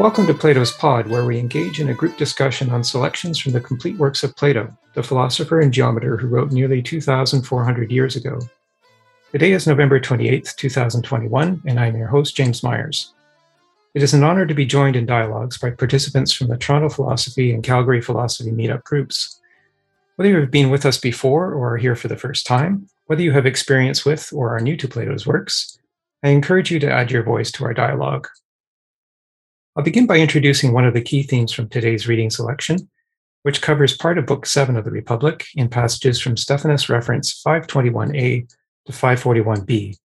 welcome to Plato's Pod, where we engage in a group discussion on selections from the complete works of Plato, the philosopher and geometer who wrote nearly 2,400 years ago. Today is November 28th, 2021, and I'm your host, James Myers. It is an honor to be joined in dialogues by participants from the Toronto Philosophy and Calgary Philosophy meetup groups. Whether you have been with us before or are here for the first time, whether you have experience with or are new to Plato's works, I encourage you to add your voice to our dialogue. I'll begin by introducing one of the key themes from today's reading selection, which covers part of Book 7 of the Republic in passages from Stephanus reference 521a to 541b.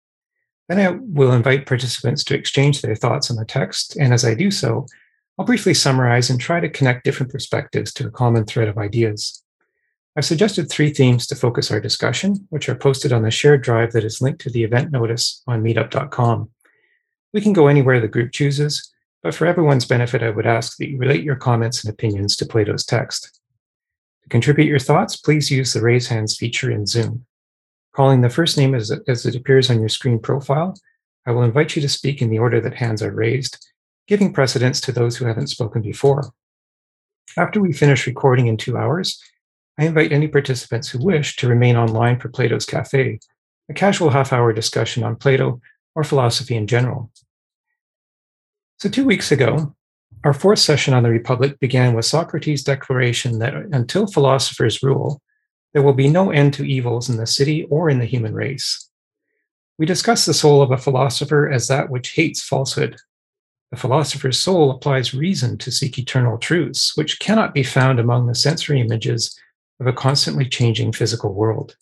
Then I will invite participants to exchange their thoughts on the text, and as I do so, I'll briefly summarize and try to connect different perspectives to a common thread of ideas. I've suggested three themes to focus our discussion, which are posted on the shared drive that is linked to the event notice on meetup.com. We can go anywhere the group chooses, but for everyone's benefit, I would ask that you relate your comments and opinions to Plato's text. To contribute your thoughts, please use the raise hands feature in Zoom. Calling the first name as, as it appears on your screen profile, I will invite you to speak in the order that hands are raised, giving precedence to those who haven't spoken before. After we finish recording in two hours, I invite any participants who wish to remain online for Plato's Cafe, a casual half hour discussion on Plato or philosophy in general. So, two weeks ago, our fourth session on the Republic began with Socrates' declaration that until philosophers rule, there will be no end to evils in the city or in the human race. We discussed the soul of a philosopher as that which hates falsehood. The philosopher's soul applies reason to seek eternal truths, which cannot be found among the sensory images of a constantly changing physical world.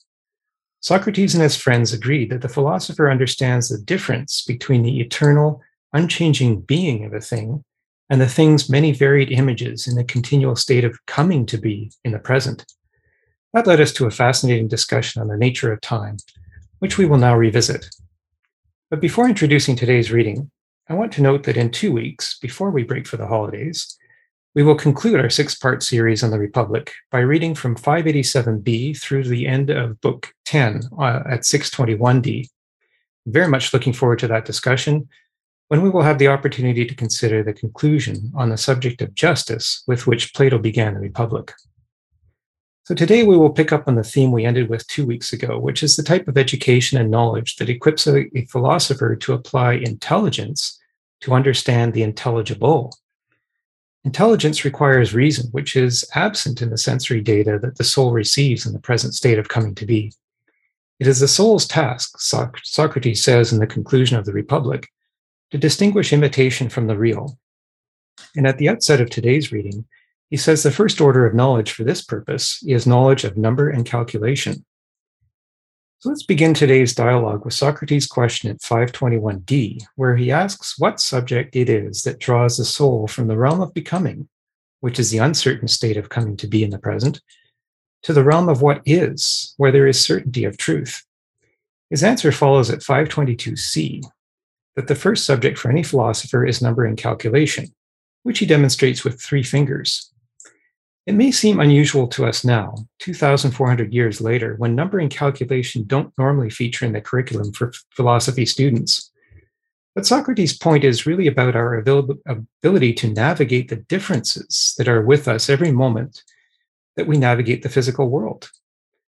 Socrates and his friends agreed that the philosopher understands the difference between the eternal unchanging being of a thing and the thing's many varied images in a continual state of coming to be in the present. That led us to a fascinating discussion on the nature of time, which we will now revisit. But before introducing today's reading, I want to note that in two weeks, before we break for the holidays, we will conclude our six part series on the Republic by reading from 587b through the end of Book 10 uh, at 621d. Very much looking forward to that discussion when we will have the opportunity to consider the conclusion on the subject of justice with which Plato began the Republic. So today we will pick up on the theme we ended with two weeks ago, which is the type of education and knowledge that equips a, a philosopher to apply intelligence to understand the intelligible. Intelligence requires reason, which is absent in the sensory data that the soul receives in the present state of coming to be. It is the soul's task, Socrates says in the conclusion of the Republic, to distinguish imitation from the real. And at the outset of today's reading, he says the first order of knowledge for this purpose is knowledge of number and calculation. So let's begin today's dialogue with Socrates' question at 521d, where he asks what subject it is that draws the soul from the realm of becoming, which is the uncertain state of coming to be in the present, to the realm of what is, where there is certainty of truth. His answer follows at 522c, that the first subject for any philosopher is number and calculation, which he demonstrates with three fingers. It may seem unusual to us now, 2,400 years later, when number and calculation don't normally feature in the curriculum for philosophy students. But Socrates' point is really about our ability to navigate the differences that are with us every moment that we navigate the physical world.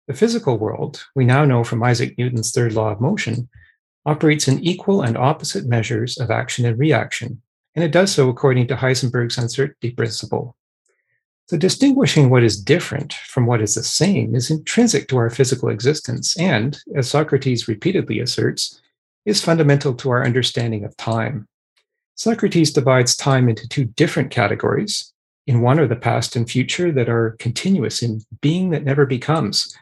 The physical world, we now know from Isaac Newton's third law of motion, operates in equal and opposite measures of action and reaction, and it does so according to Heisenberg's uncertainty principle. So, distinguishing what is different from what is the same is intrinsic to our physical existence, and, as Socrates repeatedly asserts, is fundamental to our understanding of time. Socrates divides time into two different categories. In one are the past and future that are continuous in being that never becomes.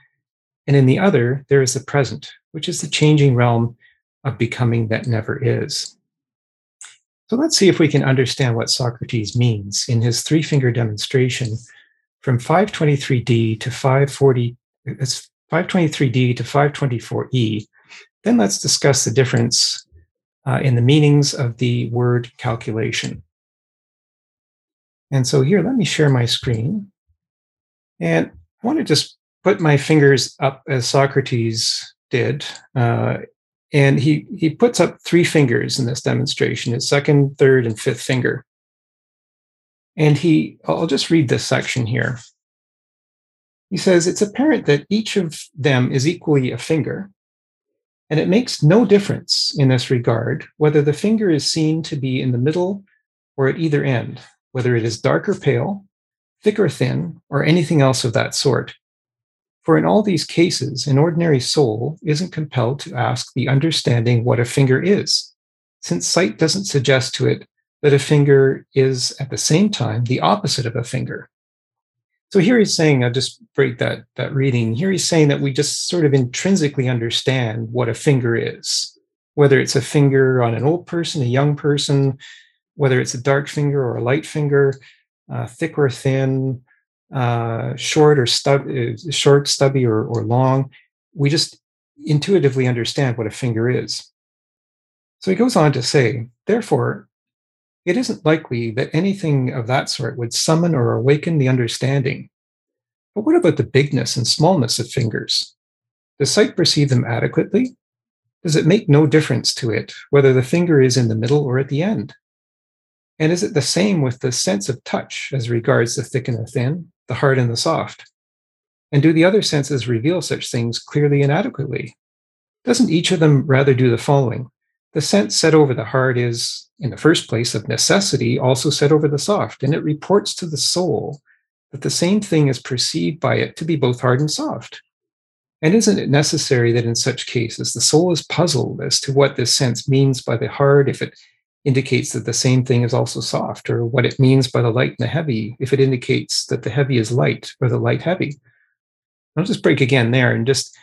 And in the other, there is the present, which is the changing realm of becoming that never is. So let's see if we can understand what Socrates means in his three finger demonstration from 523d to 540, it's 523d to 524e. Then let's discuss the difference uh, in the meanings of the word calculation. And so here, let me share my screen. And I want to just put my fingers up as Socrates did uh, and he he puts up three fingers in this demonstration, his second, third, and fifth finger. And he, I'll just read this section here. He says, It's apparent that each of them is equally a finger, and it makes no difference in this regard whether the finger is seen to be in the middle or at either end, whether it is dark or pale, thick or thin, or anything else of that sort. For in all these cases, an ordinary soul isn't compelled to ask the understanding what a finger is, since sight doesn't suggest to it that a finger is at the same time the opposite of a finger. So here he's saying, I'll just break that, that reading. Here he's saying that we just sort of intrinsically understand what a finger is, whether it's a finger on an old person, a young person, whether it's a dark finger or a light finger, uh, thick or thin, uh, short or stub, uh, short, stubby, or, or long. We just intuitively understand what a finger is. So he goes on to say, therefore, it isn't likely that anything of that sort would summon or awaken the understanding. But what about the bigness and smallness of fingers? Does sight perceive them adequately? Does it make no difference to it whether the finger is in the middle or at the end? And is it the same with the sense of touch as regards the thick and the thin, the hard and the soft? And do the other senses reveal such things clearly and adequately? Doesn't each of them rather do the following? The sense set over the hard is, in the first place, of necessity, also set over the soft, and it reports to the soul that the same thing is perceived by it to be both hard and soft. And isn't it necessary that in such cases the soul is puzzled as to what this sense means by the hard if it indicates that the same thing is also soft, or what it means by the light and the heavy, if it indicates that the heavy is light or the light heavy. I'll just break again there and just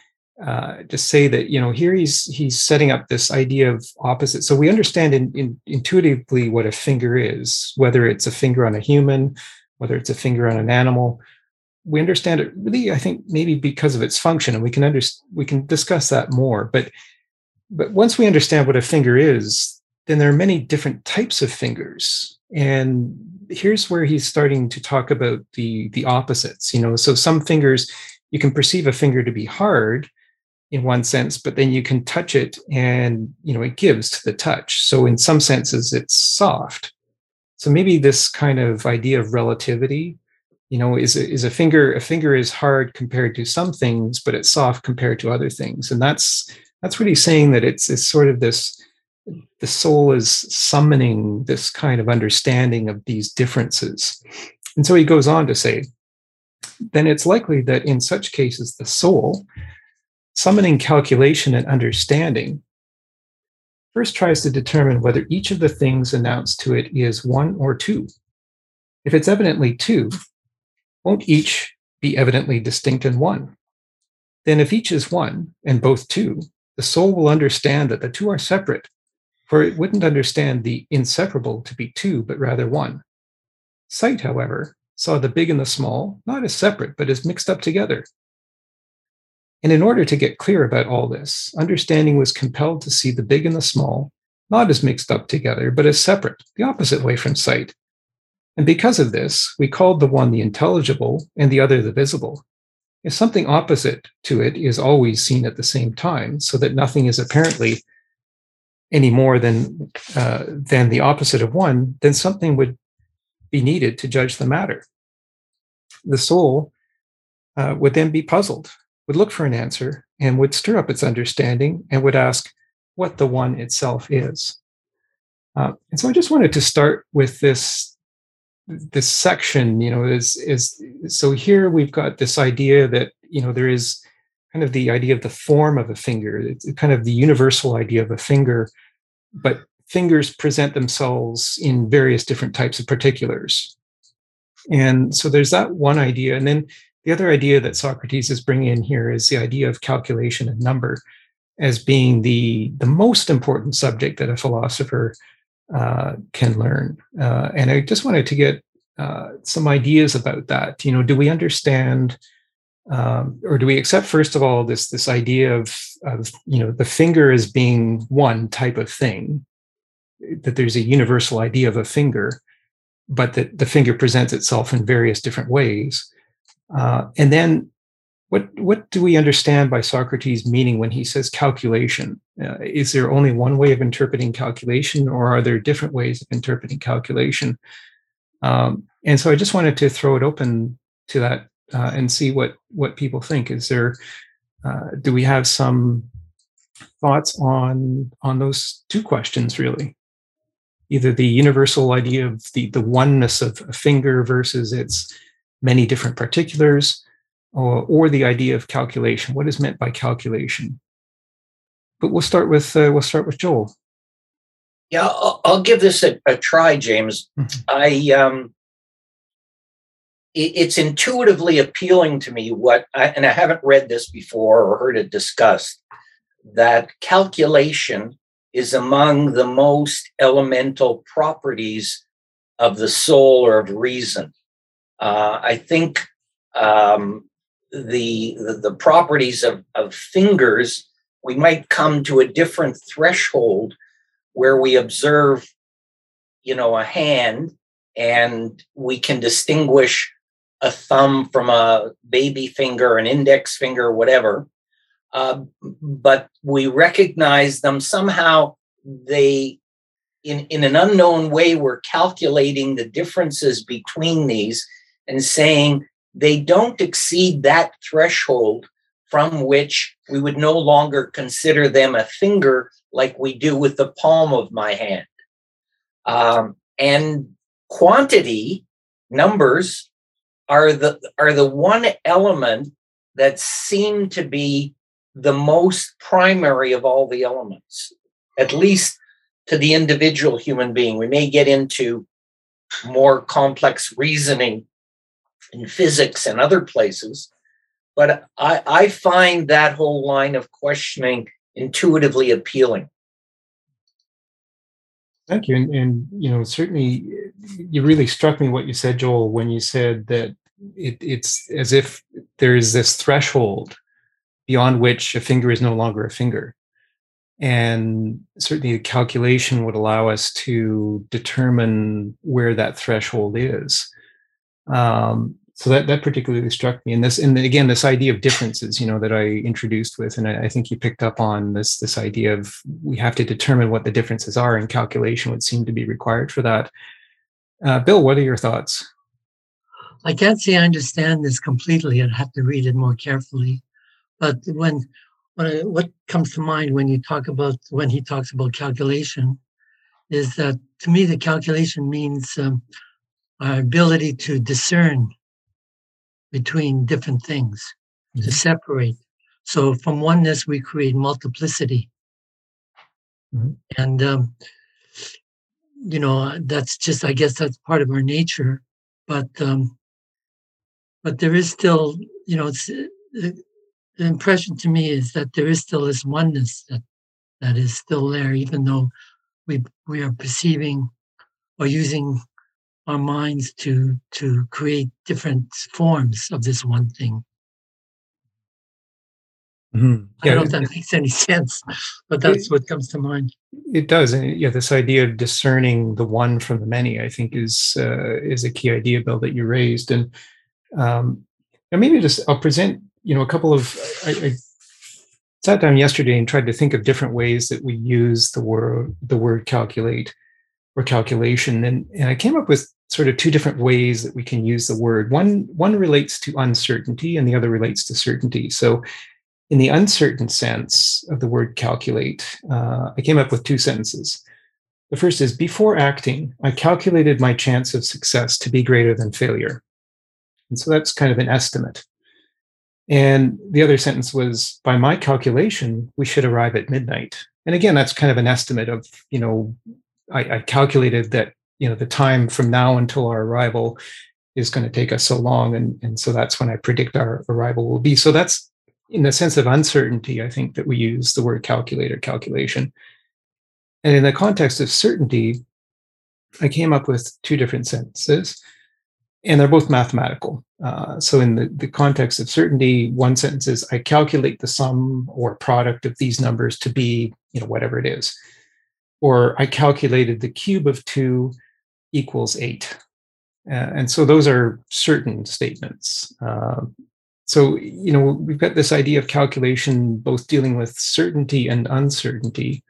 uh, just say that you know here he's he's setting up this idea of opposite. So we understand in, in, intuitively what a finger is, whether it's a finger on a human, whether it's a finger on an animal. We understand it really, I think, maybe because of its function, and we can under, we can discuss that more. But but once we understand what a finger is, then there are many different types of fingers. And here's where he's starting to talk about the the opposites you know. So some fingers you can perceive a finger to be hard in one sense but then you can touch it and you know it gives to the touch. So in some senses it's soft. So maybe this kind of idea of relativity you know is a, is a finger a finger is hard compared to some things but it's soft compared to other things. And that's that's really saying that it's it's sort of this the soul is summoning this kind of understanding of these differences. And so he goes on to say, then it's likely that in such cases, the soul, summoning calculation and understanding, first tries to determine whether each of the things announced to it is one or two. If it's evidently two, won't each be evidently distinct and one? Then, if each is one and both two, the soul will understand that the two are separate for it wouldn't understand the inseparable to be two, but rather one. Sight, however, saw the big and the small not as separate, but as mixed up together. And in order to get clear about all this, understanding was compelled to see the big and the small not as mixed up together, but as separate, the opposite way from sight. And because of this, we called the one the intelligible and the other the visible. If something opposite to it is always seen at the same time, so that nothing is apparently any more than uh, than the opposite of one, then something would be needed to judge the matter. The soul uh, would then be puzzled, would look for an answer, and would stir up its understanding and would ask what the one itself is. Uh, and so I just wanted to start with this this section. You know, is is so here we've got this idea that you know there is kind of the idea of the form of a finger. It's kind of the universal idea of a finger, but fingers present themselves in various different types of particulars. And so there's that one idea. And then the other idea that Socrates is bringing in here is the idea of calculation and number as being the, the most important subject that a philosopher uh, can learn. Uh, and I just wanted to get uh, some ideas about that. You know, do we understand um, or do we accept first of all this this idea of, of you know the finger as being one type of thing? That there's a universal idea of a finger but that the finger presents itself in various different ways. Uh, and then what what do we understand by socrates meaning when he says calculation? Uh, is there only one way of interpreting calculation or are there different ways of interpreting calculation? Um, and so I just wanted to throw it open to that uh, and see what what people think. Is there uh, do we have some thoughts on on those two questions really? Either the universal idea of the the oneness of a finger versus its many different particulars, or, or the idea of calculation. What is meant by calculation? But we'll start with uh, we'll start with Joel. Yeah, I'll, I'll give this a, a try, James. Mm-hmm. I um, it's intuitively appealing to me what, I, and I haven't read this before or heard it discussed, that calculation is among the most elemental properties of the soul or of reason. Uh, I think um, the, the, the properties of, of fingers, we might come to a different threshold where we observe, you know, a hand and we can distinguish a thumb from a baby finger, an index finger, whatever. Uh, but we recognize them somehow. They, in in an unknown way, we're calculating the differences between these and saying they don't exceed that threshold from which we would no longer consider them a finger like we do with the palm of my hand. Um, and quantity, numbers, are the are the one element that seem to be the most primary of all the elements, at least to the individual human being. We may get into more complex reasoning in physics and other places, but I, I find that whole line of questioning intuitively appealing. Thank you. And, and, you know, certainly you really struck me what you said, Joel, when you said that it, it's as if there is this threshold beyond which a finger is no longer a finger. And certainly the calculation would allow us to determine where that threshold is. Um, so that that particularly struck me and this and again this idea of differences you know that i introduced with and I, I, think you picked up on this this idea of we have to determine what the differences are and calculation would seem to be required for that uh, bill what are your thoughts i can't say i understand this completely i'd have to read it more carefully but when when I, what comes to mind when you talk about when he talks about calculation is that to me the calculation means um, our ability to discern between different things mm-hmm. to separate. So from oneness, we create multiplicity. Mm-hmm. And, um, you know, that's just, I guess that's part of our nature. But, um, but there is still, you know, it's, the impression to me is that there is still this oneness that, that is still there, even though we, we are perceiving or using our minds to to create different forms of this one thing. Mm-hmm. Yeah, I don't know if that makes any sense, but that's it, what comes to mind. It does, and yeah, this idea of discerning the one from the many, I think, is uh, is a key idea, Bill, that you raised, and um, and maybe just I'll present, you know, a couple of. I, I sat down yesterday and tried to think of different ways that we use the word the word calculate or calculation. And, and I came up with sort of two different ways that we can use the word. One, one relates to uncertainty and the other relates to certainty. So in the uncertain sense of the word calculate, uh, I came up with two sentences. The first is Before acting, I calculated my chance of success to be greater than failure. And so that's kind of an estimate. And the other sentence was By my calculation, we should arrive at midnight. And again, that's kind of an estimate of, you know, I, I calculated that you know the time from now until our arrival is going to take us so long and and so that's when i predict our arrival will be so that's in the sense of uncertainty i think that we use the word calculator calculation and in the context of certainty i came up with two different sentences and they're both mathematical uh, so in the, the context of certainty one sentence is i calculate the sum or product of these numbers to be you know whatever it is or I calculated the cube of two equals eight. Uh, and so those are certain statements. Uh, so, you know, we've got this idea of calculation both dealing with certainty and uncertainty.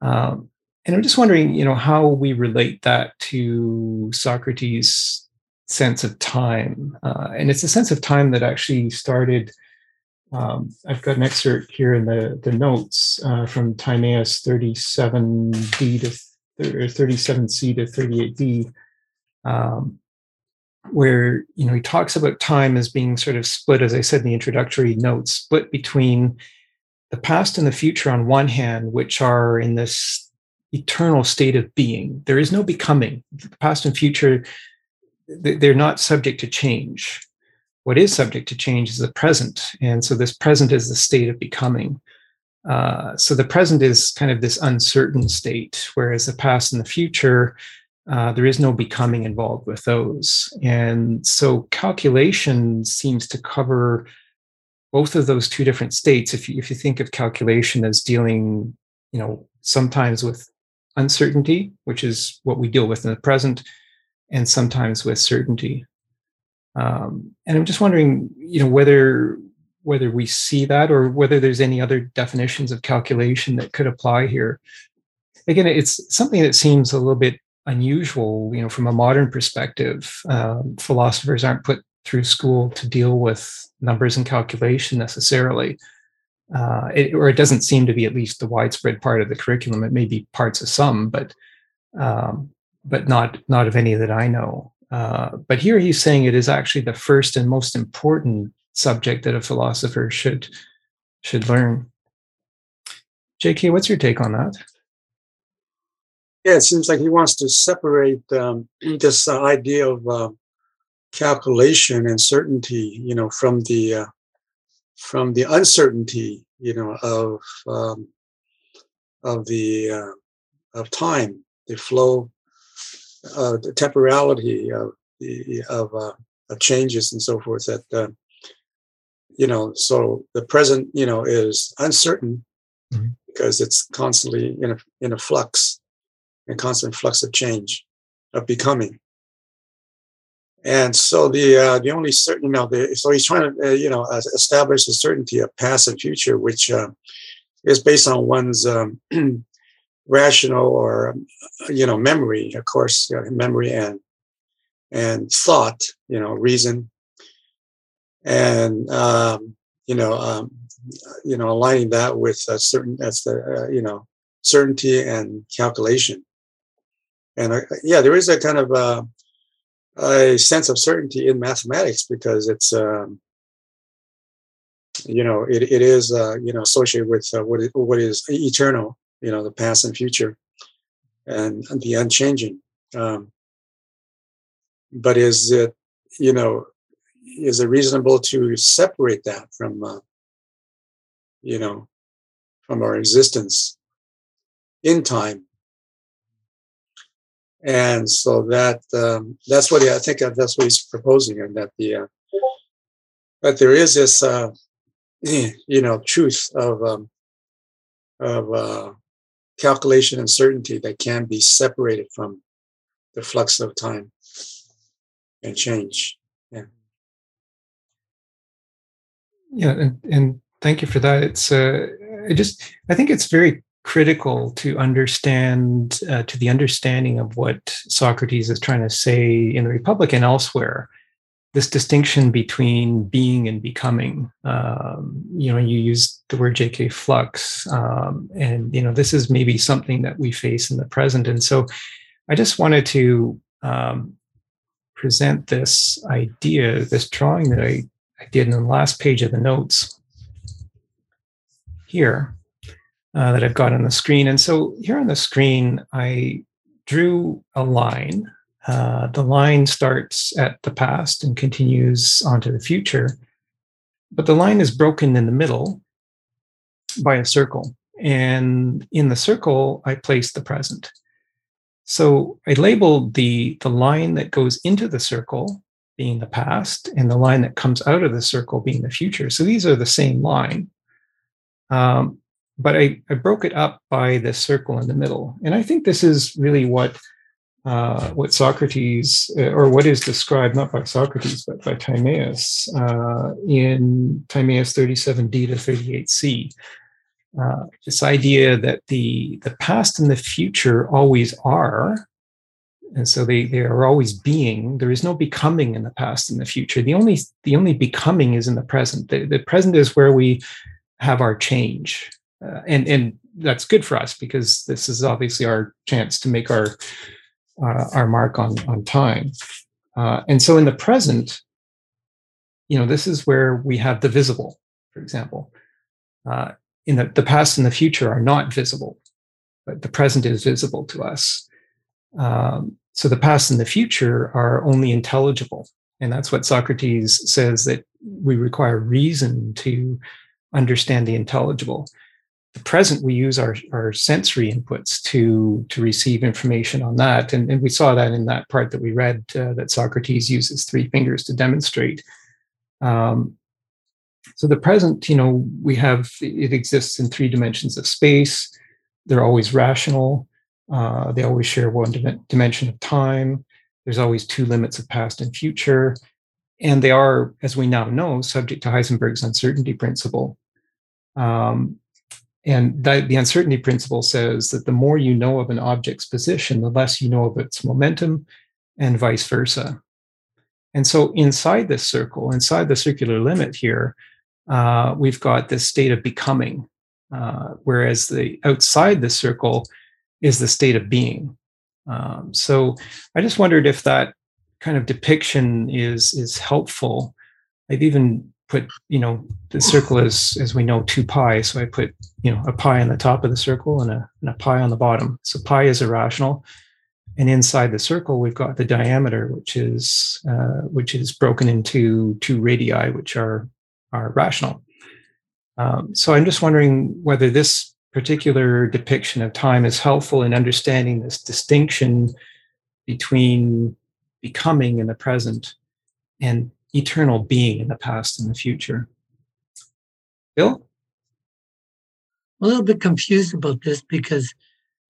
Um, and I'm just wondering, you know, how we relate that to Socrates' sense of time. Uh, and it's a sense of time that actually started. Um, I've got an excerpt here in the, the notes uh, from Timaeus 37d to or 37c to 38d, um, where you know he talks about time as being sort of split, as I said in the introductory notes, split between the past and the future on one hand, which are in this eternal state of being. There is no becoming. The past and future, they're not subject to change. What is subject to change is the present. And so this present is the state of becoming. Uh, so the present is kind of this uncertain state, whereas the past and the future, uh, there is no becoming involved with those. And so calculation seems to cover both of those two different states. If you, if you think of calculation as dealing, you know, sometimes with uncertainty, which is what we deal with in the present, and sometimes with certainty. Um, and I'm just wondering, you know, whether whether we see that or whether there's any other definitions of calculation that could apply here. Again, it's something that seems a little bit unusual, you know, from a modern perspective. Um, philosophers aren't put through school to deal with numbers and calculation necessarily uh, it, or it doesn't seem to be at least the widespread part of the curriculum. It may be parts of some, but um, but not not of any that I know. Uh, but here he's saying it is actually the first and most important subject that a philosopher should should learn. J.K., what's your take on that? Yeah, it seems like he wants to separate um, this uh, idea of uh, calculation and certainty, you know, from the uh, from the uncertainty, you know, of um, of the uh, of time, the flow, uh, the temporality of the of, uh, of changes and so forth. That uh, you know, so the present, you know, is uncertain mm-hmm. because it's constantly in a in a flux, in constant flux of change, of becoming and so the uh, the only certain you know the, so he's trying to uh, you know establish the certainty of past and future, which uh, is based on one's um, rational or you know memory, of course, memory and and thought, you know, reason, and um, you know um, you know aligning that with a certain that's the uh, you know certainty and calculation, and uh, yeah, there is a kind of uh, a sense of certainty in mathematics because it's um, you know it, it is uh, you know associated with uh, what, what is eternal you know the past and future and, the unchanging. Um, but is it you know is it reasonable to separate that from uh, you know from our existence in time? And so that um, that's what he, I think that's what he's proposing, and that the uh, that there is this uh, you know truth of um, of uh, calculation and certainty that can be separated from the flux of time and change. Yeah. Yeah, and, and thank you for that. It's uh, I just I think it's very critical to understand uh, to the understanding of what Socrates is trying to say in the Republic and elsewhere. This distinction between being and becoming. Um, you know, you use the word J.K. flux, um, and you know this is maybe something that we face in the present. And so, I just wanted to um, present this idea, this drawing that I, I did in the last page of the notes here uh, that I've got on the screen. And so here on the screen, I drew a line. Uh, the line starts at the past and continues onto the future, but the line is broken in the middle by a circle. And in the circle, I place the present. So I labeled the, the line that goes into the circle being the past and the line that comes out of the circle being the future. So these are the same line. Um, but I, I broke it up by the circle in the middle. And I think this is really what uh, what Socrates, uh, or what is described not by Socrates, but by Timaeus uh, in Timaeus 37d to 38c. uh, this idea that the the past and the future always are, and so they they are always being. There is no becoming in the past and the future. The only the only becoming is in the present. The, the present is where we have our change, uh, and and that's good for us because this is obviously our chance to make our uh, our mark on on time. Uh, and so in the present, you know, this is where we have the visible, for example. Uh, in the, the past and the future are not visible, but the present is visible to us. Um, so the past and the future are only intelligible. And that's what Socrates says that we require reason to understand the intelligible present we use our, our sensory inputs to to receive information on that. And, and we saw that in that part that we read uh, that socrates uses three fingers to demonstrate. Um, so the present you know we have it exists in three dimensions of space. They're always rational. Uh, they always share one dim- dimension of time. There's always two limits of past and future. And they are as we now know subject to heisenberg's uncertainty principle. Um, and that, the uncertainty principle says that the more you know of an object's position, the less you know of its momentum, and vice versa. And so, inside this circle, inside the circular limit here, uh, we've got this state of becoming, uh, whereas the outside the circle is the state of being. Um, so, I just wondered if that kind of depiction is is helpful. I've even put you know the circle is as we know 2 pi. So i put you know a pi on the top of the circle and a, and a pi on the bottom. So pi is irrational. And inside the circle we've got the diameter which is uh, which is broken into two radii which are are rational. Um, so i'm just wondering whether this particular depiction of time is helpful in understanding this distinction between becoming in the present. And eternal being in the past and the future. Bill? I'm a little bit confused about this because,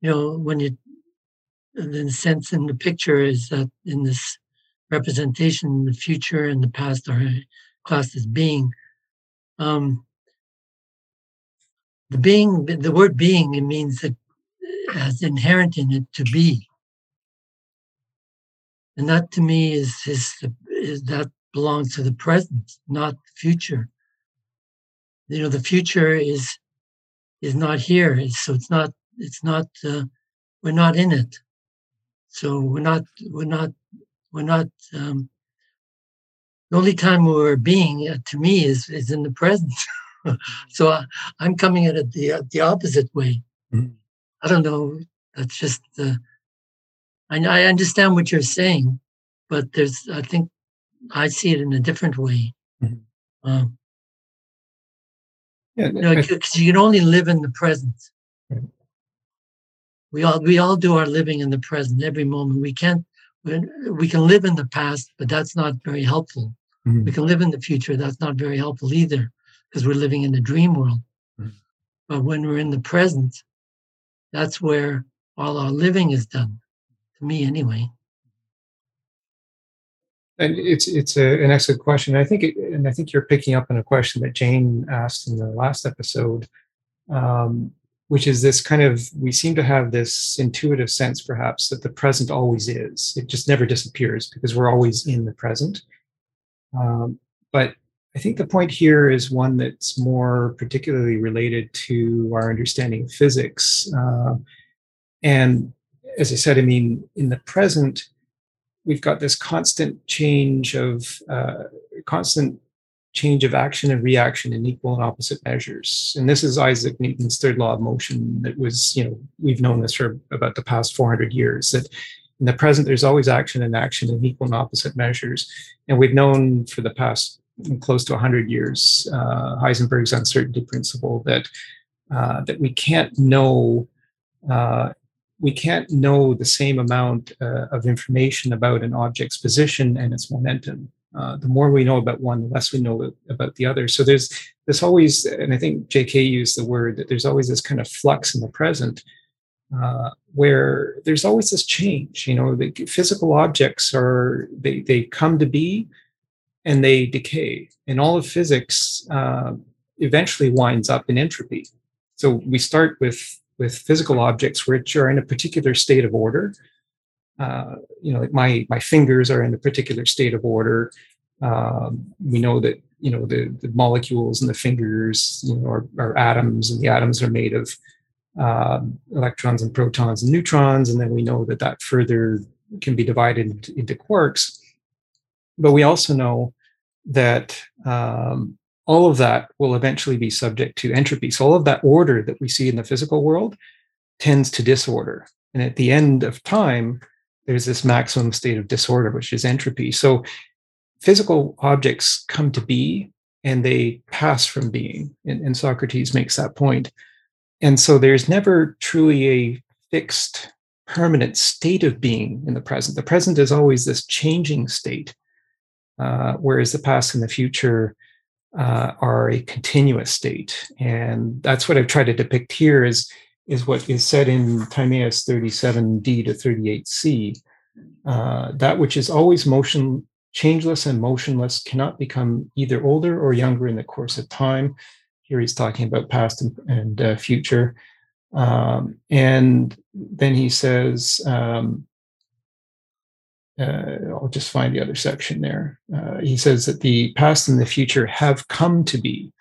you know, when you, the sense in the picture is that in this representation, the future and the past are classed as being. Um, the being, the word being, it means that has inherent in it to be. And that to me is, is, is that belongs to the present, not the future. You know, the future is is not here, so it's not it's not uh, we're not in it. So we're not we're not we're not. Um, the only time we're being, uh, to me, is is in the present. so I, am coming at it the uh, the opposite way. Mm-hmm. I don't know. That's just. Uh, I, I understand what you're saying, but there's I think I see it in a different way. Mm-hmm. Um, yeah, you know, because you can only live in the present. Right. We all we all do our living in the present every moment. We can't we can live in the past, but that's not very helpful. Mm-hmm. We can live in the future. That's not very helpful either, because we're living in the dream world. Mm-hmm. But when we're in the present, that's where all our living is done. To me, anyway and it's it's a, an excellent question. I think, it, and I think you're picking up on a question that Jane asked in the last episode, um, which is this kind of we seem to have this intuitive sense, perhaps, that the present always is. It just never disappears because we're always in the present. Um, but I think the point here is one that's more particularly related to our understanding of physics. Uh, and as I said, I mean, in the present we've got this constant change of uh, constant change of action and reaction in equal and opposite measures. And this is Isaac Newton's third law of motion that was, you know, we've known this for about the past 400 years that in the present there's always action and action in equal and opposite measures. And we've known for the past close to 100 years uh, Heisenberg's uncertainty principle that uh, that we can't know uh, we can't know the same amount uh, of information about an object's position and its momentum. Uh, the more we know about one, the less we know about the other. So there's there's always, and I think J.K. used the word that there's always this kind of flux in the present, uh, where there's always this change. You know, the physical objects are they they come to be, and they decay, and all of physics uh, eventually winds up in entropy. So we start with with physical objects which are in a particular state of order. Uh, you know, like my my fingers are in a particular state of order. Um, we know that you know the, the molecules in the fingers you know are, are atoms, and the atoms are made of um, electrons and protons and neutrons, and then we know that that further can be divided into quarks. But we also know that um, all of that will eventually be subject to entropy. So all of that order that we see in the physical world tends to disorder. And at the end of time, there's this maximum state of disorder, which is entropy. So physical objects come to be and they pass from being. And, and Socrates makes that point. And so there's never truly a fixed, permanent state of being in the present. The present is always this changing state, uh, whereas the past and the future uh, are a continuous state. And that's what I've tried to depict here is, is what is said in Timaeus 37d to 38c. Uh, that which is always motion, changeless and motionless cannot become either older or younger in the course of time. Here he's talking about past and, and uh, future. Um, and then he says, um, uh, I'll just find the other section there. Uh, he says that the past and the future have come to be.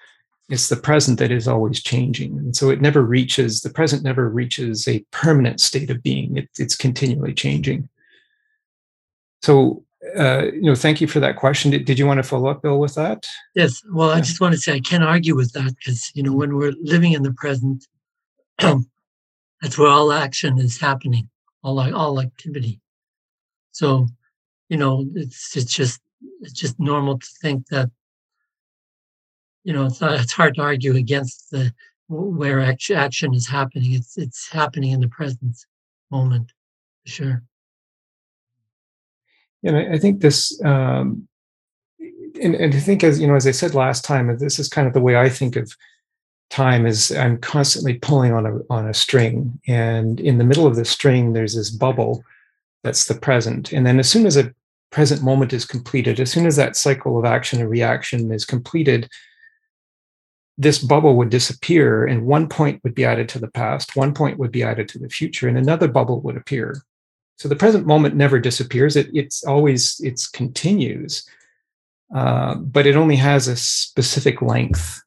It's the present that is always changing. And so it never reaches, the present never reaches a permanent state of being. It, it's continually changing. So, uh, you know, thank you for that question. Did, did you want to follow up, Bill, with that? Yes. Well, yeah. I just want to say I can't argue with that because, you know, when we're living in the present, that's where all action is happening, all, all activity. So, you know, it's it's just it's just normal to think that, you know, it's it's hard to argue against the where action is happening. It's it's happening in the present moment, for sure. And I, I think this, um, and, and I think as you know, as I said last time, this is kind of the way I think of time is I'm constantly pulling on a on a string, and in the middle of the string, there's this bubble that's the present. And then as soon as a present moment is completed, as soon as that cycle of action and reaction is completed, this bubble would disappear and one point would be added to the past, one point would be added to the future, and another bubble would appear. So the present moment never disappears. It, it's always, it's continues, uh, but it only has a specific length.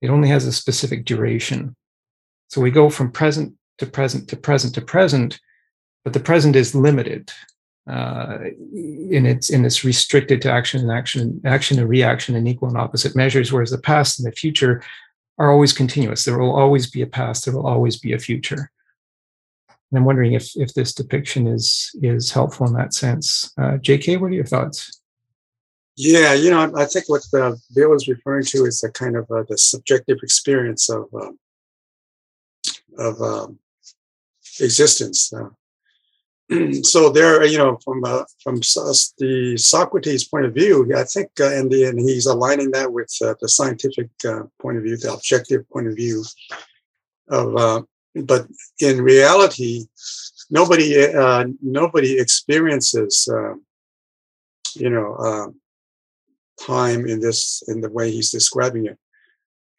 It only has a specific duration. So we go from present to present to present to present, but the present is limited uh, in its in its restricted to action and action, action and reaction in equal and opposite measures, whereas the past and the future are always continuous. There will always be a past. There will always be a future. And I'm wondering if if this depiction is is helpful in that sense. Uh, J.K., what are your thoughts? Yeah, you know, I think what uh, Bill is referring to is a kind of uh, the subjective experience of um, of um, existence. Uh, so there, you know, from uh, from the Socrates point of view, I think, uh, and, the, and he's aligning that with uh, the scientific uh, point of view, the objective point of view of. Uh, but in reality, nobody uh, nobody experiences, you know, time in this in the way he's describing it.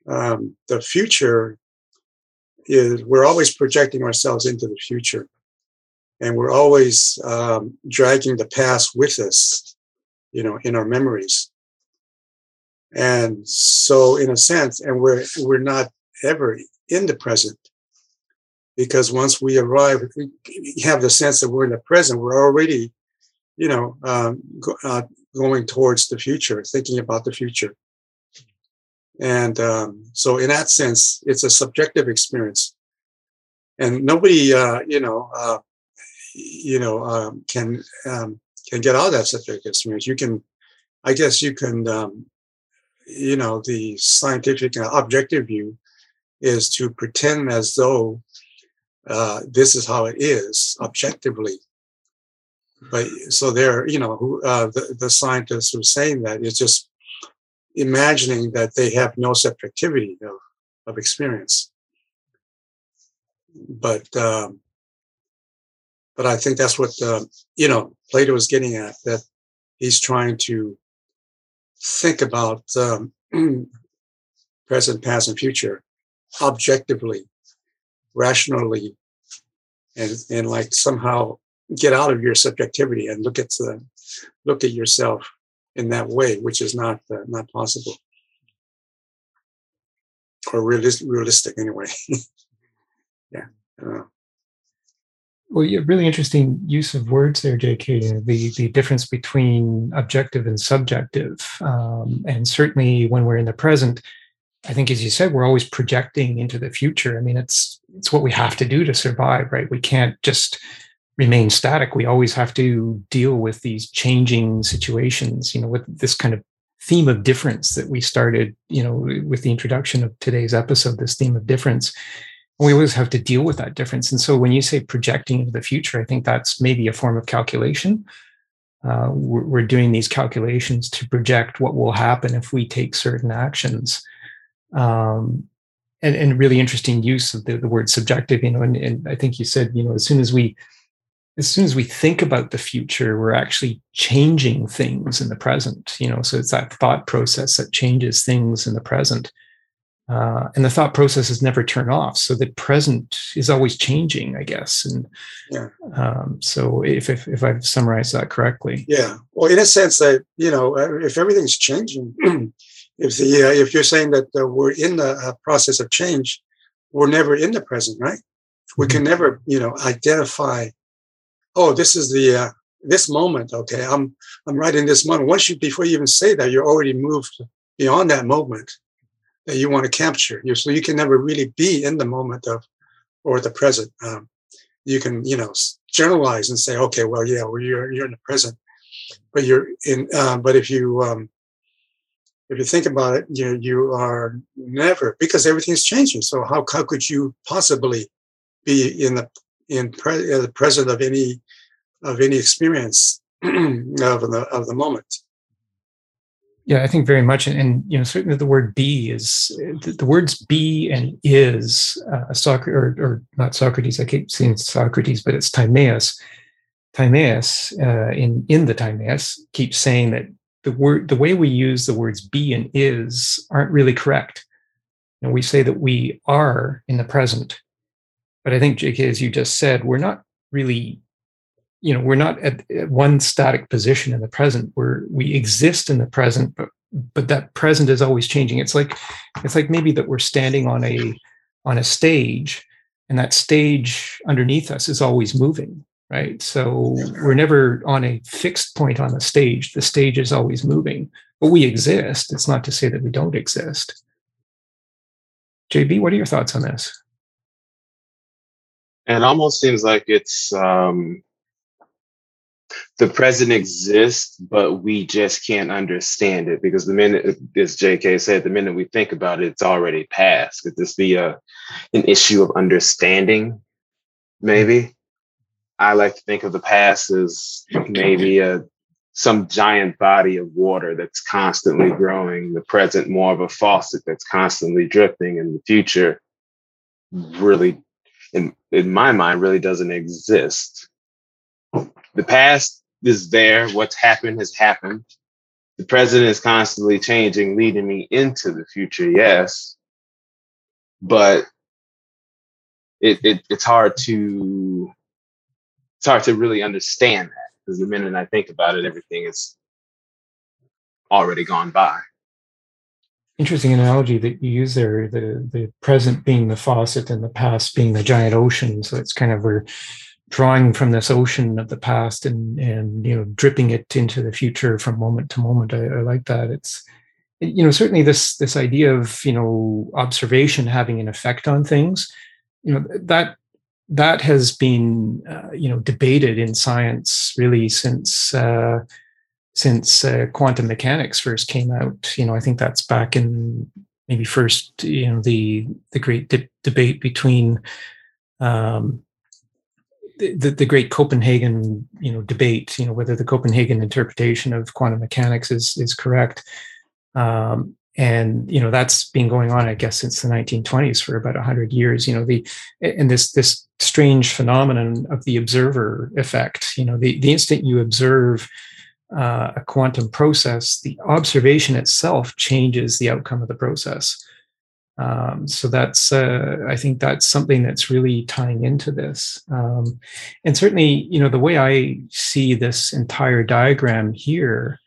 Um, the future is we're always projecting ourselves into the future and we're always um, dragging the past with us you know in our memories. And so in a sense and we're we're not ever in the present because once we arrive we have the sense that we're in the present we're already you know um, go, uh, going towards the future thinking about the future. And um, so in that sense it's a subjective experience. And nobody uh, you know uh, you know um, can um, can get out of that subject experience. You can, I guess, you can, um, you know, the scientific uh, objective view is to pretend as though uh, this is how it is objectively. But so there, you know, who, uh, the the scientists who are saying that is just imagining that they have no subjectivity of, of experience. But um, but I think that's what uh, you know Plato is getting at. That he's trying to think about um, present, past, and future objectively, rationally, and and like somehow get out of your subjectivity and look at the look at yourself in that way, which is not uh, not possible or realis- realistic anyway. yeah. Uh, well, yeah, really interesting use of words there, J.K. The the difference between objective and subjective, um, and certainly when we're in the present, I think, as you said, we're always projecting into the future. I mean, it's it's what we have to do to survive, right? We can't just remain static. We always have to deal with these changing situations. You know, with this kind of theme of difference that we started, you know, with the introduction of today's episode. This theme of difference. We always have to deal with that difference. And so, when you say projecting into the future, I think that's maybe a form of calculation. Uh, we're, doing these calculations to project what will happen if we take certain actions um, and, and really interesting use of the, the word subjective you know and, and i think you said you know as soon as we as soon as we think about the future we're actually changing things in the present you know so it's that thought process that changes things in the present uh, and the thought process is never turn off so the present is always changing i guess and yeah. um, so if, if if i've summarized that correctly yeah well in a sense that you know if everything's changing if the uh, if you're saying that uh, we're in the uh, process of change, we're never in the present, right? We can mm-hmm. never, you know, identify. Oh, this is the uh, this moment. Okay, I'm I'm right in this moment. Once you before you even say that, you're already moved beyond that moment that you want to capture. You so you can never really be in the moment of or the present. Um, you can you know generalize and say, okay, well, yeah, well, you're you're in the present, but you're in. Uh, but if you um, if you think about it, you you are never because everything's changing. So how how could you possibly be in the in pre, the present of any of any experience of the of the moment? Yeah, I think very much, and, and you know certainly the word "be" is the, the words "be" and "is" uh, Socrates or, or not Socrates. I keep saying Socrates, but it's Timaeus. Timaeus uh, in in the Timaeus keeps saying that the word the way we use the words be and is aren't really correct. And we say that we are in the present. But I think, JK, as you just said, we're not really, you know, we're not at, one static position in the present. We're we exist in the present, but but that present is always changing. It's like it's like maybe that we're standing on a on a stage and that stage underneath us is always moving right? So we're never on a fixed point on the stage. The stage is always moving, but we exist. It's not to say that we don't exist. JB, what are your thoughts on this? It almost seems like it's um, the present exists, but we just can't understand it because the minute, as JK said, the minute we think about it, it's already past. Could this be a an issue of understanding? Maybe. I like to think of the past as maybe a some giant body of water that's constantly growing, the present more of a faucet that's constantly dripping, and the future really, in, in my mind, really doesn't exist. The past is there, what's happened has happened. The present is constantly changing, leading me into the future, yes. But it, it it's hard to it's hard to really understand that because the minute I think about it, everything is already gone by. Interesting analogy that you use there, the the present being the faucet and the past being the giant ocean. So it's kind of we're drawing from this ocean of the past and and you know dripping it into the future from moment to moment. I, I like that. It's you know certainly this this idea of you know observation having an effect on things you know that that has been uh, you know debated in science really since uh, since uh, quantum mechanics first came out. You know, I think that's back in maybe first you know the the great de- debate between um, the, the great Copenhagen you know debate. You know whether the Copenhagen interpretation of quantum mechanics is is correct. Um, and you know that's been going on i guess since the 1920s for about 100 years you know the and this this strange phenomenon of the observer effect you know the, the instant you observe uh, a quantum process the observation itself changes the outcome of the process Um, so that's, uh, I think that's something that's really tying into this. Um, and certainly, you know, the way I see this entire diagram here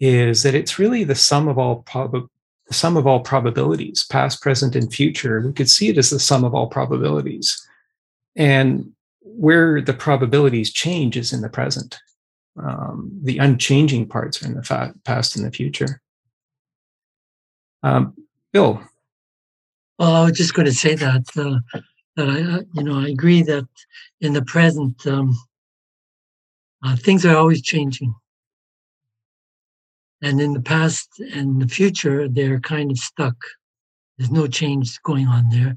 is that it's really the sum of all prob- the sum of all probabilities, past, present, and future. We could see it as the sum of all probabilities. And where the probabilities change is in the present. Um, the unchanging parts are in the fa- past and the future. Um, Bill, well, I was just going to say that uh, that I, uh, you know, I agree that in the present, um, uh, things are always changing, and in the past and the future, they're kind of stuck. There's no change going on there.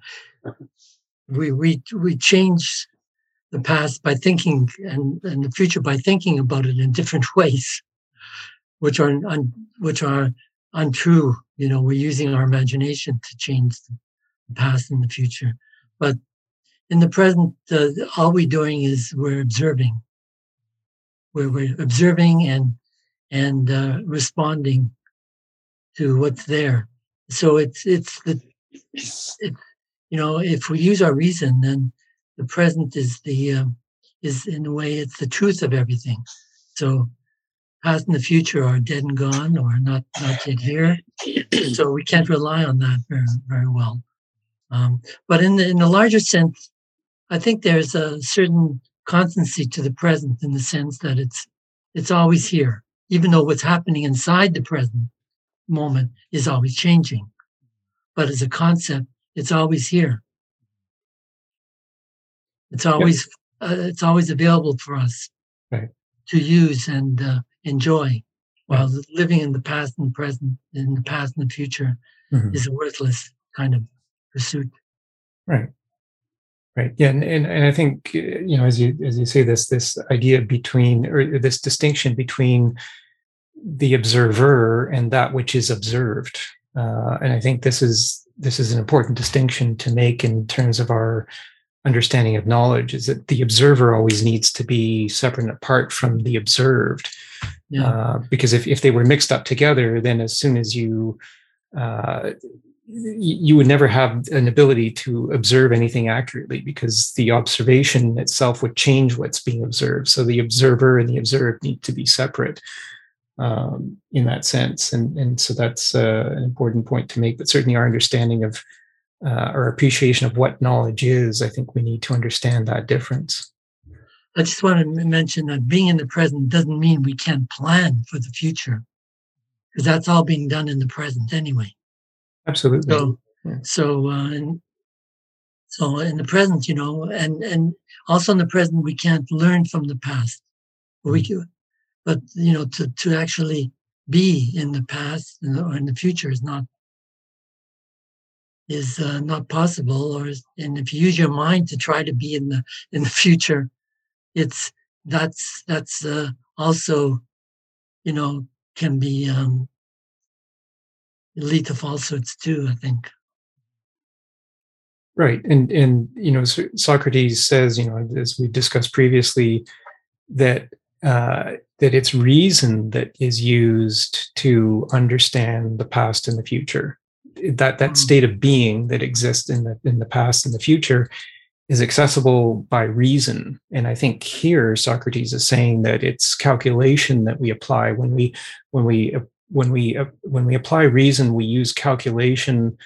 We we we change the past by thinking, and and the future by thinking about it in different ways, which are un, which are untrue. You know, we're using our imagination to change past and the future. But in the present, uh, all we're doing is we're observing. We're, we're observing and and uh, responding to what's there. So it's it's the it's, you know if we use our reason, then the present is the um, is in a way it's the truth of everything. So past and the future are dead and gone or not not yet here. so we can't rely on that very very well. Um, but in the, in the larger sense, I think there's a certain constancy to the present in the sense that it's it's always here, even though what's happening inside the present moment is always changing. But as a concept, it's always here. It's always yep. uh, it's always available for us right. to use and uh, enjoy, while right. living in the past and present, in the past and the future, mm-hmm. is a worthless kind of pursuit. Right. Right. Yeah, and, and, and I think uh, you know as you as you say this this idea between or this distinction between the observer and that which is observed, uh, and I think this is this is an important distinction to make in terms of our understanding of knowledge. Is that the observer always needs to be separate and apart from the observed, yeah. uh, because if if they were mixed up together, then as soon as you uh, you would never have an ability to observe anything accurately because the observation itself would change what's being observed. So the observer and the observed need to be separate um, in that sense. And, and so that's uh, an important point to make. But certainly our understanding of uh, our appreciation of what knowledge is, I think we need to understand that difference. I just want to mention that being in the present doesn't mean we can't plan for the future because that's all being done in the present anyway. Absolutely. So, yeah. so, uh, and so in the present, you know, and and also in the present, we can't learn from the past. We mm-hmm. can, but you know, to to actually be in the past or in the future is not is uh, not possible. Or and if you use your mind to try to be in the in the future, it's that's that's uh, also, you know, can be um, lead to falsehoods too, I think. Right. And, and, you know, Socrates says, you know, as we discussed previously, that, uh, that it's reason that is used to understand the past and the future. That, that mm. state of being that exists in the, in the past and the future is accessible by reason. And I think here Socrates is saying that it's calculation that we apply when we, when we when we uh, when we apply reason, we use calculation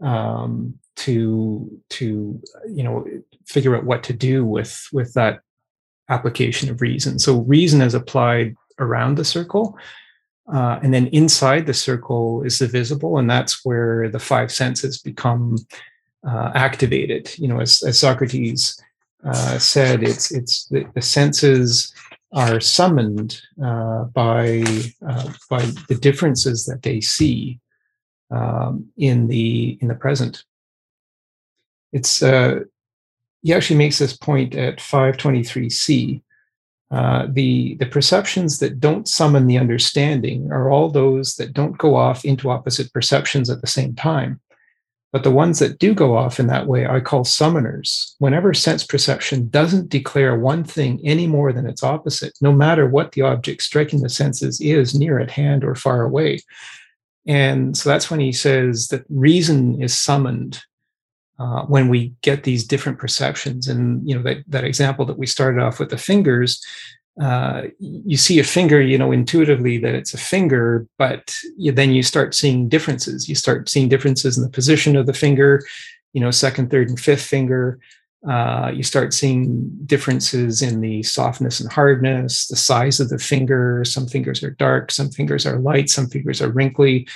um, to to you know figure out what to do with with that application of reason. So reason is applied around the circle, uh, and then inside the circle is the visible, and that's where the five senses become uh, activated. You know, as, as Socrates uh, said, it's it's the, the senses are summoned uh, by uh, by the differences that they see um, in the in the present. It's uh, he actually makes this point at 523c. Uh, the the perceptions that don't summon the understanding are all those that don't go off into opposite perceptions at the same time. But the ones that do go off in that way, I call summoners. Whenever sense perception doesn't declare one thing any more than its opposite, no matter what the object striking the senses is near at hand or far away. And so that's when he says that reason is summoned uh, when we get these different perceptions. And you know that that example that we started off with the fingers, uh, you see a finger, you know, intuitively that it's a finger, but you, then you start seeing differences. You start seeing differences in the position of the finger, you know, second, third, and fifth finger. Uh, you start seeing differences in the softness and hardness, the size of the finger. Some fingers are dark, some fingers are light, some fingers are wrinkly,